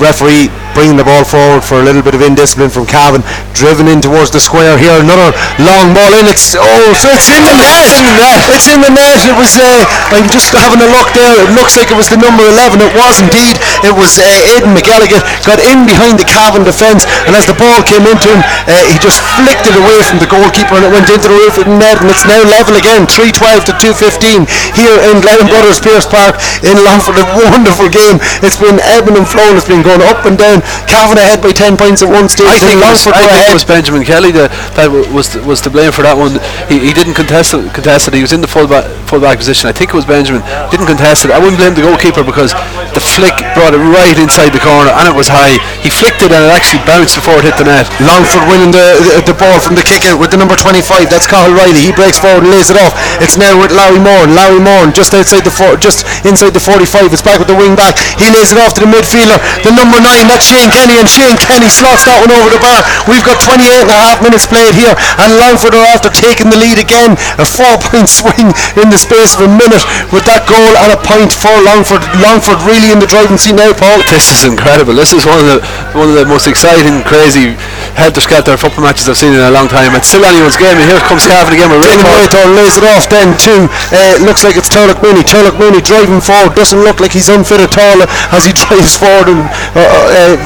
S6: Referee bringing the ball forward for a little bit of indiscipline from Cavan. Driven in towards the square here. Another long ball in. It's oh, so it's in the net. It's in the net. It's in the net. It was. Uh, I'm just having a look there. It looks like it was the number 11. It was indeed. It was uh, Aidan McGilligan got in behind the Cavan defence, and as the ball came into him, uh, he just flicked it away from the goalkeeper, and it went into the roof of the net, and it's now level again, 3-12 to 2-15 here in Glennon Brothers Pearse Park in Longford. A wonderful game. It's been ebbing and flowing. It's been going up and down. Cavan ahead by 10 points at one stage.
S5: I think, it was,
S6: Longford
S5: I think it was Benjamin Kelly that, that w- was to, was to blame for that one. He, he didn't contest it, contest it. He was in the full back, full back position. I think it was Benjamin. Didn't contest it. I wouldn't blame the goalkeeper because the flick brought it right inside the corner and it was high. He flicked it and it actually bounced before it hit the net.
S6: Longford winning the, the the ball from the kick out with the number 25. That's Cahill Riley. He breaks forward and lays it off. It's now with Larry Moore. Larry Moore just outside the four, just inside the 45. It's back with the wing back. He lays it off to the midfielder. The number nine. That's Shane Kenny, and Shane Kenny slots that one over the bar. We've got 28 and a half minutes played here, and Longford are after taking the lead again. A four-point swing in the space of a minute with that goal and a point for Longford. Longford really in the driving seat now, Paul.
S5: This is incredible. This is one of the one of the most exciting, crazy, helter-skelter football matches I've seen in a long time. It's still anyone's game, and here comes Cavan again with Ray
S6: Taken away,
S5: Paul.
S6: Thor lays it off then to uh, looks like it's Turlough Mooney. Turlough Mooney driving forward doesn't look like he's unfit at all as he drives forward and uh, uh,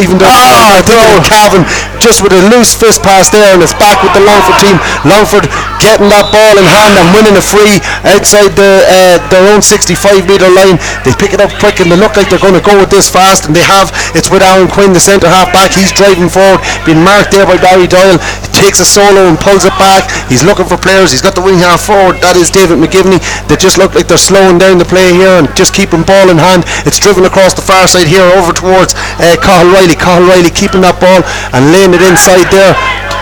S6: even though ah, Cavan just with a loose fist pass there and it's back with the Longford team. Longford getting that ball in hand and winning a free outside the uh, their own 65 metre line. They pick it up quick and they look like they're going to go with this fast and they have. It's with Aaron Quinn, the centre half back. He's driving forward, being marked there by Barry Doyle. He takes a solo and pulls it back. He's looking for players. He's got the wing half forward. That is David McGivney. They just look like they're slowing down the play here and just keeping ball in hand. It's driven across the far side here over towards uh, Cahill Riley. Cahill Riley keeping that ball and laying it inside there.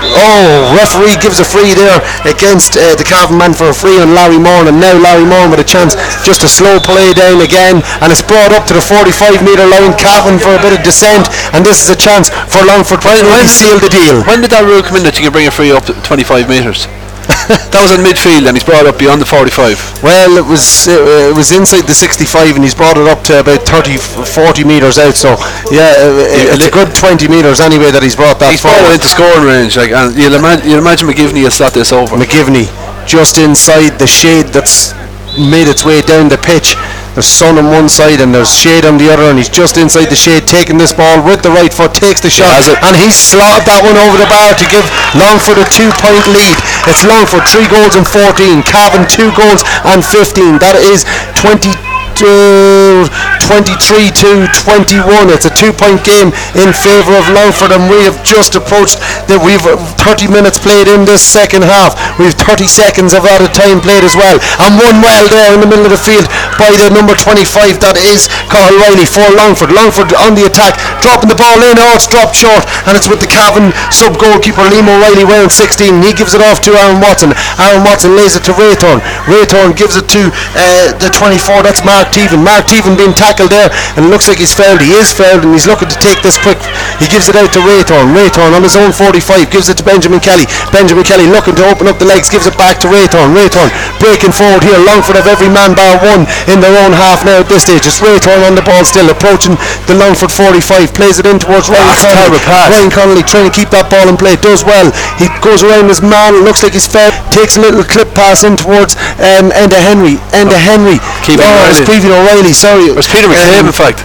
S6: Oh, referee gives a free there against uh, the Cavan man for a free on Larry Moore, and now Larry Moore with a chance just a slow play down again, and it's brought up to the 45 metre line. Cavan for a bit of descent, and this is a chance for Longford to really seal the deal.
S5: When did that rule come in that you can bring a free up to 25 metres? That was in midfield and he's brought it up beyond the 45.
S6: Well, it was uh, it was inside the 65, and he's brought it up to about 30, 40 metres out. So yeah, uh, it's a good 20 metres anyway that he's brought that
S5: He's brought it into scoring range. Like, and you'll, ima- you'll imagine McGivney has slot this over.
S6: McGivney just inside the shade that's made its way down the pitch. There's sun on one side and there's shade on the other, and he's just inside the shade, taking this ball with the right foot, takes the shot,
S5: it.
S6: and he slotted that one over the bar to give Longford a two-point lead. It's Longford three goals and 14, Cavan two goals and 15. That is 20. to 23 to 21 it's a two point game in favour of Longford and we have just approached that we've uh, 30 minutes played in this second half. We've 30 seconds of added time played as well. And one well there in the middle of the field by the number 25 that is Carl Riley for Longford. Longford on the attack dropping the ball in. Oh it's dropped short and it's with the Cavan sub goalkeeper Liam O'Reilly wearing 16 he gives it off to Aaron Watson. Aaron Watson lays it to Raythorn. Raythorn gives it to uh, the 24 that's Mark Teven. Mark Teven being tackled there and it looks like he's fouled he is fouled and he's looking to take this quick. He gives it out to Raythorn. Raythorn on his own 45 gives it to Benjamin Kelly. Benjamin Kelly looking to open up the legs gives it back to Raythorn. Raythorn breaking forward here. Longford have every man bar one in their own half now at this stage. It's Raythorn on the ball still approaching the Longford 45 plays it in towards Ryan
S5: That's
S6: Connolly. Ryan Connolly trying to keep that ball in play. Does well. He goes around his man. Looks like he's fed takes a little clip pass in towards um, Enda Henry. Enda Henry
S5: Keegan
S6: oh, it's
S5: O'Reilly.
S6: Stephen O'Reilly sorry
S5: It was Peter McCabe,
S6: Um,
S5: in fact.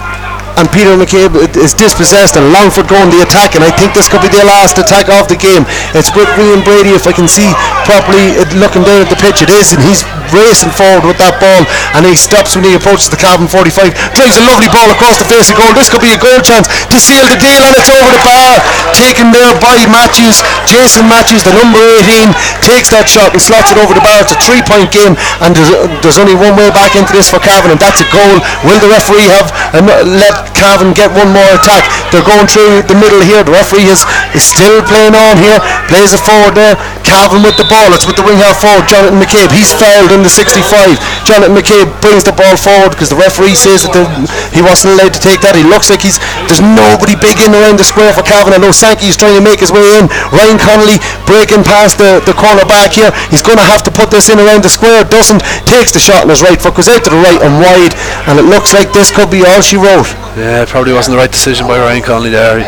S6: and Peter McCabe is dispossessed and Longford going the attack and I think this could be the last attack of the game it's with Ian Brady if I can see properly looking down at the pitch it is and he's racing forward with that ball and he stops when he approaches the Cavan 45 drives a lovely ball across the face of goal. This could be a goal chance to seal the deal and it's over the bar taken there by Matthews. Jason Matthews the number 18 takes that shot and slots it over the bar. It's a three point game and there's, there's only one way back into this for Cavan and that's a goal. Will the referee have um, let Cavan get one more attack? They're going through the middle here. The referee is, is still playing on here plays it forward there Cavan with the ball. It's with the wing half forward. Jonathan McCabe he's fouled in the 65 Jonathan McCabe brings the ball forward because the referee says that the, he wasn't allowed to take that. He looks like he's there's nobody big in around the square for Cavan I know Sankey is trying to make his way in. Ryan Connolly breaking past the, the corner back here. He's going to have to put this in around the square. Doesn't takes the shot on his right foot goes out to the right and wide. And it looks like this could be all she wrote.
S5: Yeah, probably wasn't the right decision by Ryan Connolly there.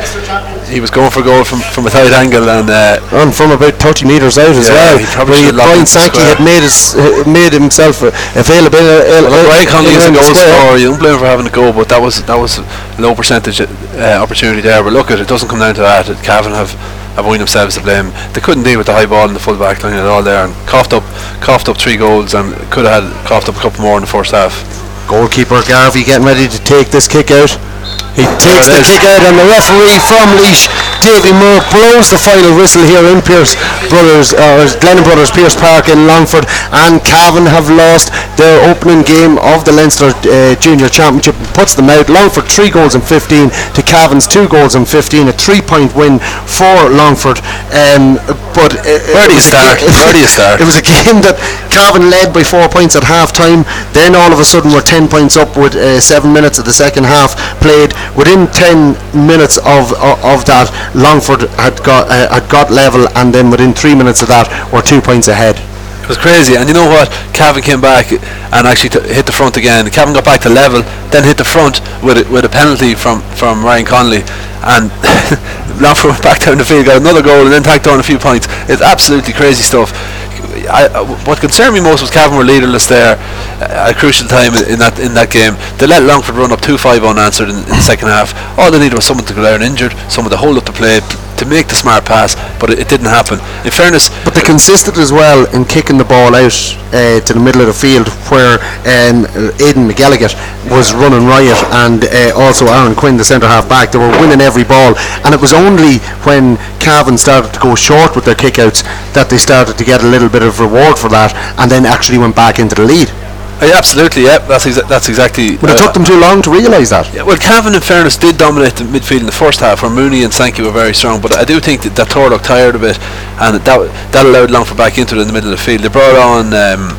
S5: He, was going for goal from, from a tight angle and uh,
S6: and from about 30 metres out as
S5: Yeah,
S6: well
S5: he probably
S6: where
S5: should have
S6: Brian Sankey had made, his, uh, made himself available uh,
S5: Well, Ryan Conley is a goal scorer. You don't blame him for having a go, but that was that was a low percentage uh, opportunity there. But look, at it doesn't come down to that. Cavan have have won themselves to blame. They couldn't deal with the high ball in the full back line at all there, and coughed up coughed up three goals and could have had coughed up a couple more in the first half.
S6: goalkeeper Garvey getting ready to take this kick out he takes the kick out and the referee from Laois Davy Moore blows the final whistle here in Pierce Brothers or Glennon Brothers Pearse Park in Longford and Cavan have lost their opening game of the Leinster uh, Junior Championship puts them out Longford 3 goals and 15 to Cavan's 2 goals and 15 a 3 point win for Longford um, but uh,
S5: Where do you
S6: it was a
S5: start? Where do you start?
S6: it was a game that Cavan led by four points at half time. Then all of a sudden we're 10 points up with uh, seven minutes of the second half played. Within 10 minutes of of, of that, Longford had got uh, had got level, and then within three minutes of that, we're two points ahead.
S5: It was crazy, and you know what? Cavan came back and actually t- hit the front again. Cavan got back to level, then hit the front with a, with a penalty from, from Ryan Conley, and Longford went back down the field, got another goal, and then tacked on a few points. It's absolutely crazy stuff. I, I- what concerned me most was Cavan were leaderless there at a crucial time in that in that game. They let Longford run up 2-5 unanswered in, in the second half. All they needed was someone to go down injured, someone to hold up the play, to make the smart pass, but it, it didn't happen. In fairness,
S6: But they consisted as well in kicking the ball out uh, to the middle of the field where um, Aidan McGilligan was running riot and uh, also Aaron Quinn, the centre half back. They were winning every ball, and it was only when Cavan started to go short with their kickouts that they started to get a little bit of reward for that, and then actually went back into the lead.
S5: Uh, yeah, absolutely, yeah, that's exa- that's exactly.
S6: But it
S5: uh,
S6: took them too long to realise that.
S5: Yeah, well, Cavan, in fairness, did dominate the midfield in the first half, where Mooney and Sankey were very strong. But I do think that, that Thor looked tired a bit, and that that allowed Longford back into it in the middle of the field. They brought on um,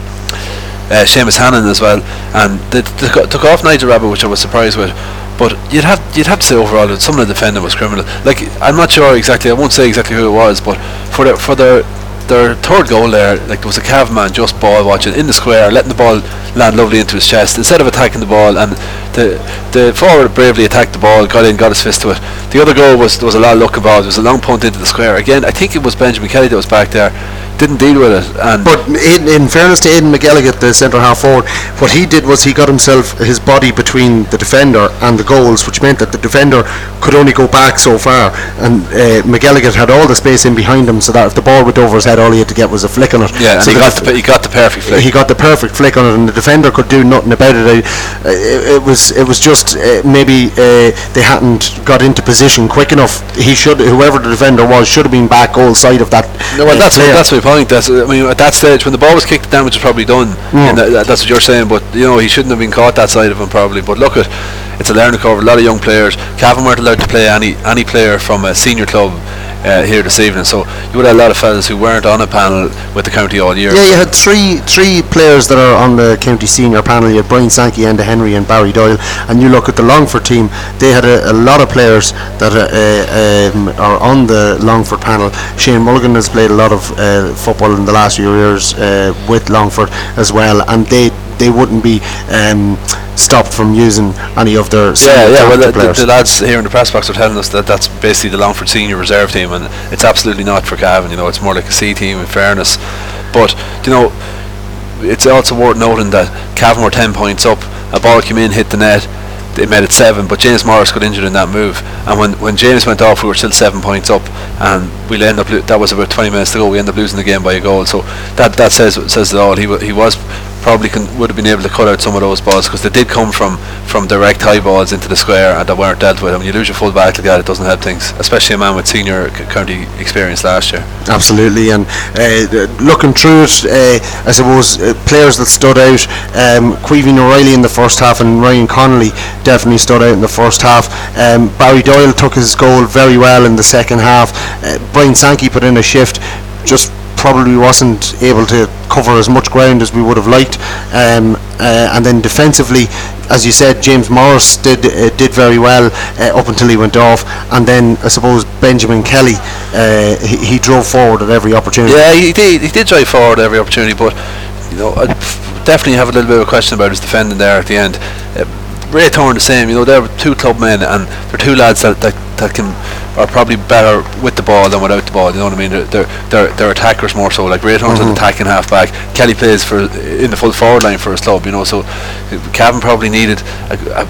S5: uh, Seamus Hannon as well, and they, they took off Nigel Rabbit, which I was surprised with. But you'd have you'd have to say overall that some of the defending was criminal. Like I'm not sure exactly. I won't say exactly who it was, but for the, for their their third goal there, like there was a Cav man just ball watching in the square, letting the ball land lovely into his chest instead of attacking the ball. And the the forward bravely attacked the ball, got in, got his fist to it. The other goal was there was a lot of luck involved. There was a long punt into the square. Again, I think it was Benjamin Kelly that was back there. didn't deal with it. And
S6: But in, in fairness to Aidan McElligott, the centre half forward, what he did was he got himself his body between the defender and the goals, which meant that the defender could only go back so far, and uh, McElligott had all the space in behind him, so that if the ball went over his head, all he had to get was a flick on it.
S5: yeah, and
S6: So
S5: he got the he got the perfect flick.
S6: he got the perfect flick on it, and the defender could do nothing about it. I, it, it was it was just uh, maybe uh, they hadn't got into position quick enough. He should, whoever the defender was, should have been back all side of that.
S5: No, well, that's
S6: player.
S5: that's my point. That's I mean, at that stage when the ball was kicked, the damage was probably done.
S6: Mm.
S5: And that, that's what you're saying. But you know, he shouldn't have been caught that side of him probably. But look at, it's a learning curve. A lot of young players. Cavan weren't allowed to play any any player from a senior club uh, here this evening. So you would have a lot of fellas who weren't on a panel with the county all year.
S6: Yeah, you had three three players that are on the county senior panel. You had Brian Sankey, Enda Henry, and Barry Doyle. And you look at the Longford team; they had a, a lot of players that uh, um, are on the Longford panel. Shane Mulligan has played a lot of uh, football in the last few years uh, with Longford as well, and they they wouldn't be um, stopped from using any of their
S5: Yeah, yeah. Well, the, the, lads here in the press box are telling us that that's basically the Longford senior reserve team, and it's absolutely not for Cavan. You know, it's more like a C team. In fairness, but you know, it's also worth noting that Cavan were ten points up. A ball came in, hit the net. They made it seven, but James Morris got injured in that move. And when, when James went off, we were still seven points up, and we'll end up. Lo- that was about 20 minutes to go. We ended up losing the game by a goal. So that that says says it all. He wa- he was probably con- would have been able to cut out some of those balls because they did come from from direct high balls into the square and that weren't dealt with. And when you lose your full back like that, it doesn't help things, especially a man with senior county experience last year.
S6: Absolutely, and uh, looking through it, uh, I suppose uh, players that stood out, um, O'Reilly in the first half and Ryan Connolly definitely stood out in the first half. Um, Barry Doyle took his goal very well in the second half. Uh, Brian Sankey put in a shift, just probably wasn't able to cover as much ground as we would have liked. Um, uh, and then defensively, as you said, James Morris did uh, did very well uh, up until he went off, and then I suppose Benjamin Kelly uh, he, he drove forward at every opportunity.
S5: Yeah, he did. He did drive forward every opportunity, but you know, I definitely have a little bit of a question about his defending there at the end. Uh, Ray Thorne the same. You know, they're two club men, and they're two lads that, that, that can are probably better with the ball than without the ball. You know what I mean? They're they're they're, they're attackers more so. Like Ray Thorne's an attacking half back. Kelly plays for in the full forward line for his club. You know, so Cavan probably needed a, a,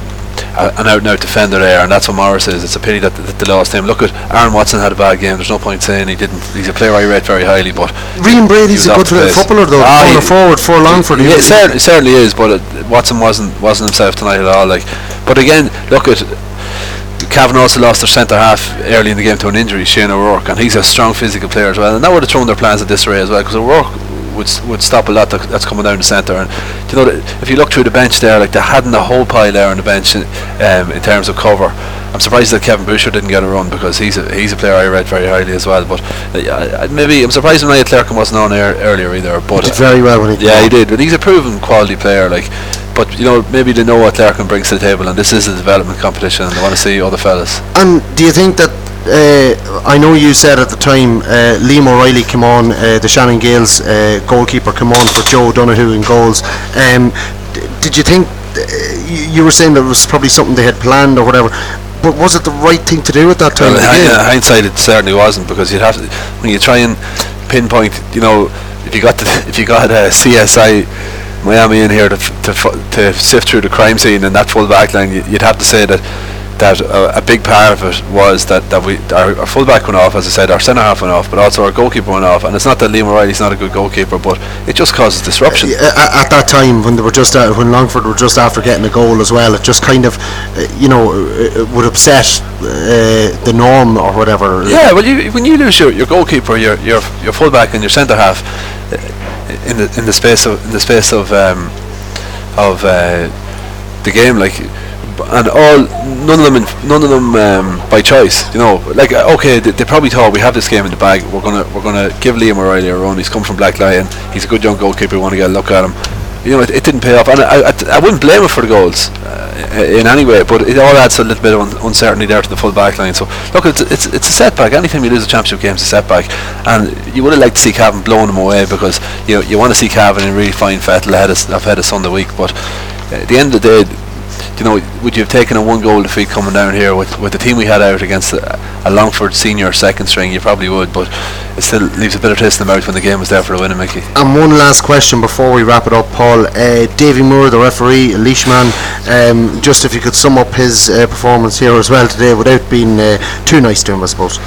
S5: a, an out and out defender there, and that's what Morris is. It's a pity that, that they lost him. Look at Aaron Watson had a bad game. There's no point saying he didn't. He's a player I rate very highly, but
S6: Rian Brady's a good
S5: the
S6: footballer though,
S5: Ah, he-
S6: forward for Longford. he
S5: yeah,
S6: was-
S5: certainly, certainly is, but uh, Watson wasn't wasn't himself tonight at all. Like, but again, look at Cavan also lost their centre half early in the game to an injury, Shane O'Rourke, and he's a strong physical player as well. And that would have thrown their plans at this disarray as well, because O'Rourke would would stop a lot that, that's coming down the centre. And you know, if you look through the bench there, like they hadn't a whole pile there on the bench in, um, in terms of cover. I'm surprised that Kevin Boucher didn't get a run because he's a he's a player I read very highly as well. But uh, maybe I'm surprised Niall Clerkin wasn't on air earlier either. But
S6: did very well when he
S5: yeah, he did, but he's a proven quality player. Like, but you know, maybe they know what Larkin brings to the table, and this is a development competition, and they want to see other fellas.
S6: And do you think that uh, I know you said at the time uh, Liam O'Reilly came on, uh, the Shannon Gaels uh, goalkeeper came on for Joe Donoghue in goals. Um, d- did you think uh, you, were saying that it was probably something they had planned or whatever? But was it the right thing to do at that time?
S5: Well,
S6: of
S5: in
S6: game?
S5: hi- uh, hindsight, it certainly wasn't because you'd have to when you try and pinpoint. You know, if you got the, if you got uh, CSI Miami in here to, to to sift through the crime scene and that full back line, you- you'd have to say that that uh, a big part of it was that, that we our, our full back went off, as I said, our centre half went off, but also our goalkeeper went off. And it's not that Liam O'Reilly's not a good goalkeeper, but it just causes disruption.
S6: Uh, at, at that time when they were just uh, when Longford were just after getting a goal as well, it just kind of uh, you know it would upset uh, the norm or whatever.
S5: Yeah, well, you, when you lose your, your goalkeeper, your your your fullback, and your centre half in the in the space of in the space of um, of uh, the game, like, and all none of them in, none of them um, by choice. You know, like uh, okay, they, they probably thought we have this game in the bag. We're gonna we're gonna give Liam O'Reilly a run. He's come from Blacklion. He's a good young goalkeeper. We want to get a look at him. You know, it, it didn't pay off, and I, I, I wouldn't blame him for the goals uh, in any way. But it all adds a little bit of un- uncertainty there to the full back line. So look, it's, it's it's a setback. Anytime you lose a championship game, it's a setback, and you would have liked to see Cavan blowing them away because you you want to see Cavan in really fine fettle ahead of ahead of Sunday week. But at the end of the day, you know, would you have taken a one goal defeat coming down here with, with the team we had out against a, a Longford senior second string? You probably would, but it still leaves a bitter taste in the mouth when the game was there for the winning, Mickey.
S6: And one last question before we wrap it up, Paul. Uh, Davy Moore, the referee, Laois man, um, just if you could sum up his uh, performance here as well today without being uh, too nice to him, I suppose.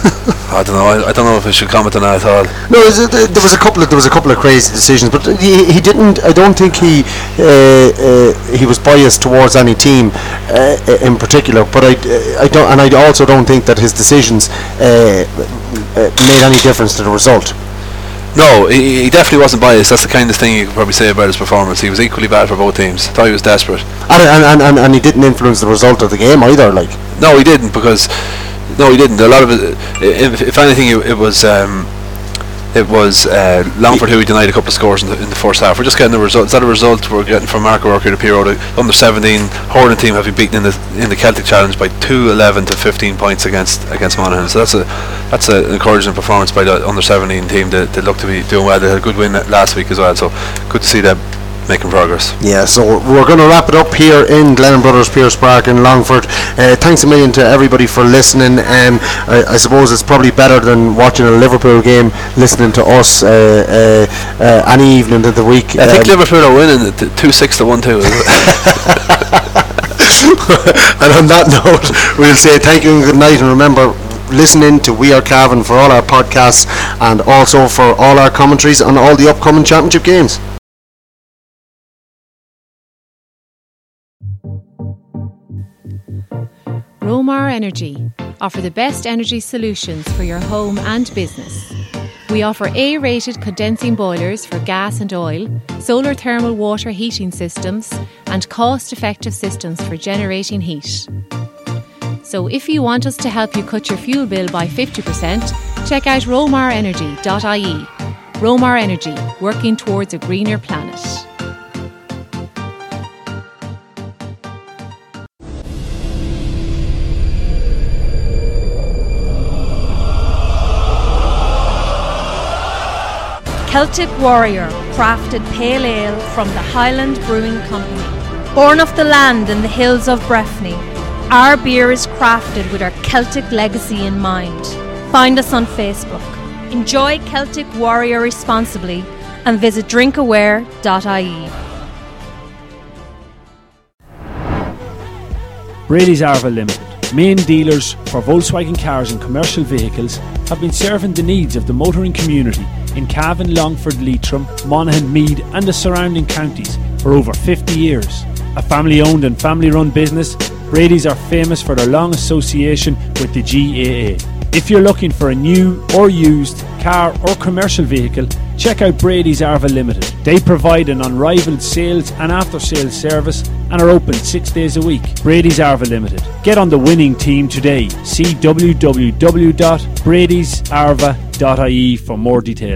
S5: I don't know. I, I don't know if I should comment on that at all.
S6: No, a- there was a couple of there was a couple of crazy decisions, but he, he didn't. I don't think he uh, uh, he was biased towards any team uh, in particular. But I, I don't, and I also don't think that his decisions uh, uh, made any difference to the result.
S5: No, he, he definitely wasn't biased. That's the kind of thing you could probably say about his performance. He was equally bad for both teams. Thought he was desperate.
S6: And, and, and, and he didn't influence the result of the game either. Like
S5: No, he didn't because no, he didn't. A lot of it, if, if anything, it, was um, it was uh, Longford who denied a couple of scores in the, in the first half. We're just getting the result. Is that a result we're getting from Marco Worker to Piro? The under 17 Hornet team have been beaten in the in the Celtic Challenge by two 11 to 15 points against against Monaghan. So that's a that's a, an encouraging performance by the under 17 team. They, they look to be doing well. They had a good win last week as well. So good to see them making progress.
S6: Yeah, so we're going to wrap it up here in Glennon Brothers Pearse Park in Longford. Uh, thanks a million to everybody for listening. Um, I, I suppose it's probably better than watching a Liverpool game, listening to us uh, uh, uh, any evening of the week.
S5: I think
S6: Um,
S5: Liverpool are winning t- two six to one two.
S6: and on that note, we'll say thank you and good night. And remember, listening to We Are Cavan for all our podcasts and also for all our commentaries on all the upcoming championship games.
S3: Romar Energy offer the best energy solutions for your home and business. We offer A rated condensing boilers for gas and oil, solar thermal water heating systems, and cost effective systems for generating heat. So, if you want us to help you cut your fuel bill by 50%, check out romarenergy.ie. Romar Energy, working towards a greener planet.
S8: Celtic Warrior crafted pale ale from the Highland Brewing Company. Born of the land and the hills of Breffni, our beer is crafted with our Celtic legacy in mind. Find us on Facebook. Enjoy Celtic Warrior responsibly and visit drinkaware.ie.
S1: Brady's Arva Limited, main dealers for Volkswagen cars and commercial vehicles, have been serving the needs of the motoring community in Cavan, Longford, Leitrim, Monaghan, Meath, and the surrounding counties for over 50 years. A family owned and family run business, Brady's are famous for their long association with the GAA. If you're looking for a new or used car or commercial vehicle, check out Brady's Arva Limited. They provide an unrivaled sales and after sales service and are open six days a week. Brady's Arva Limited. Get on the winning team today. See www.bradysarva.ie for more details.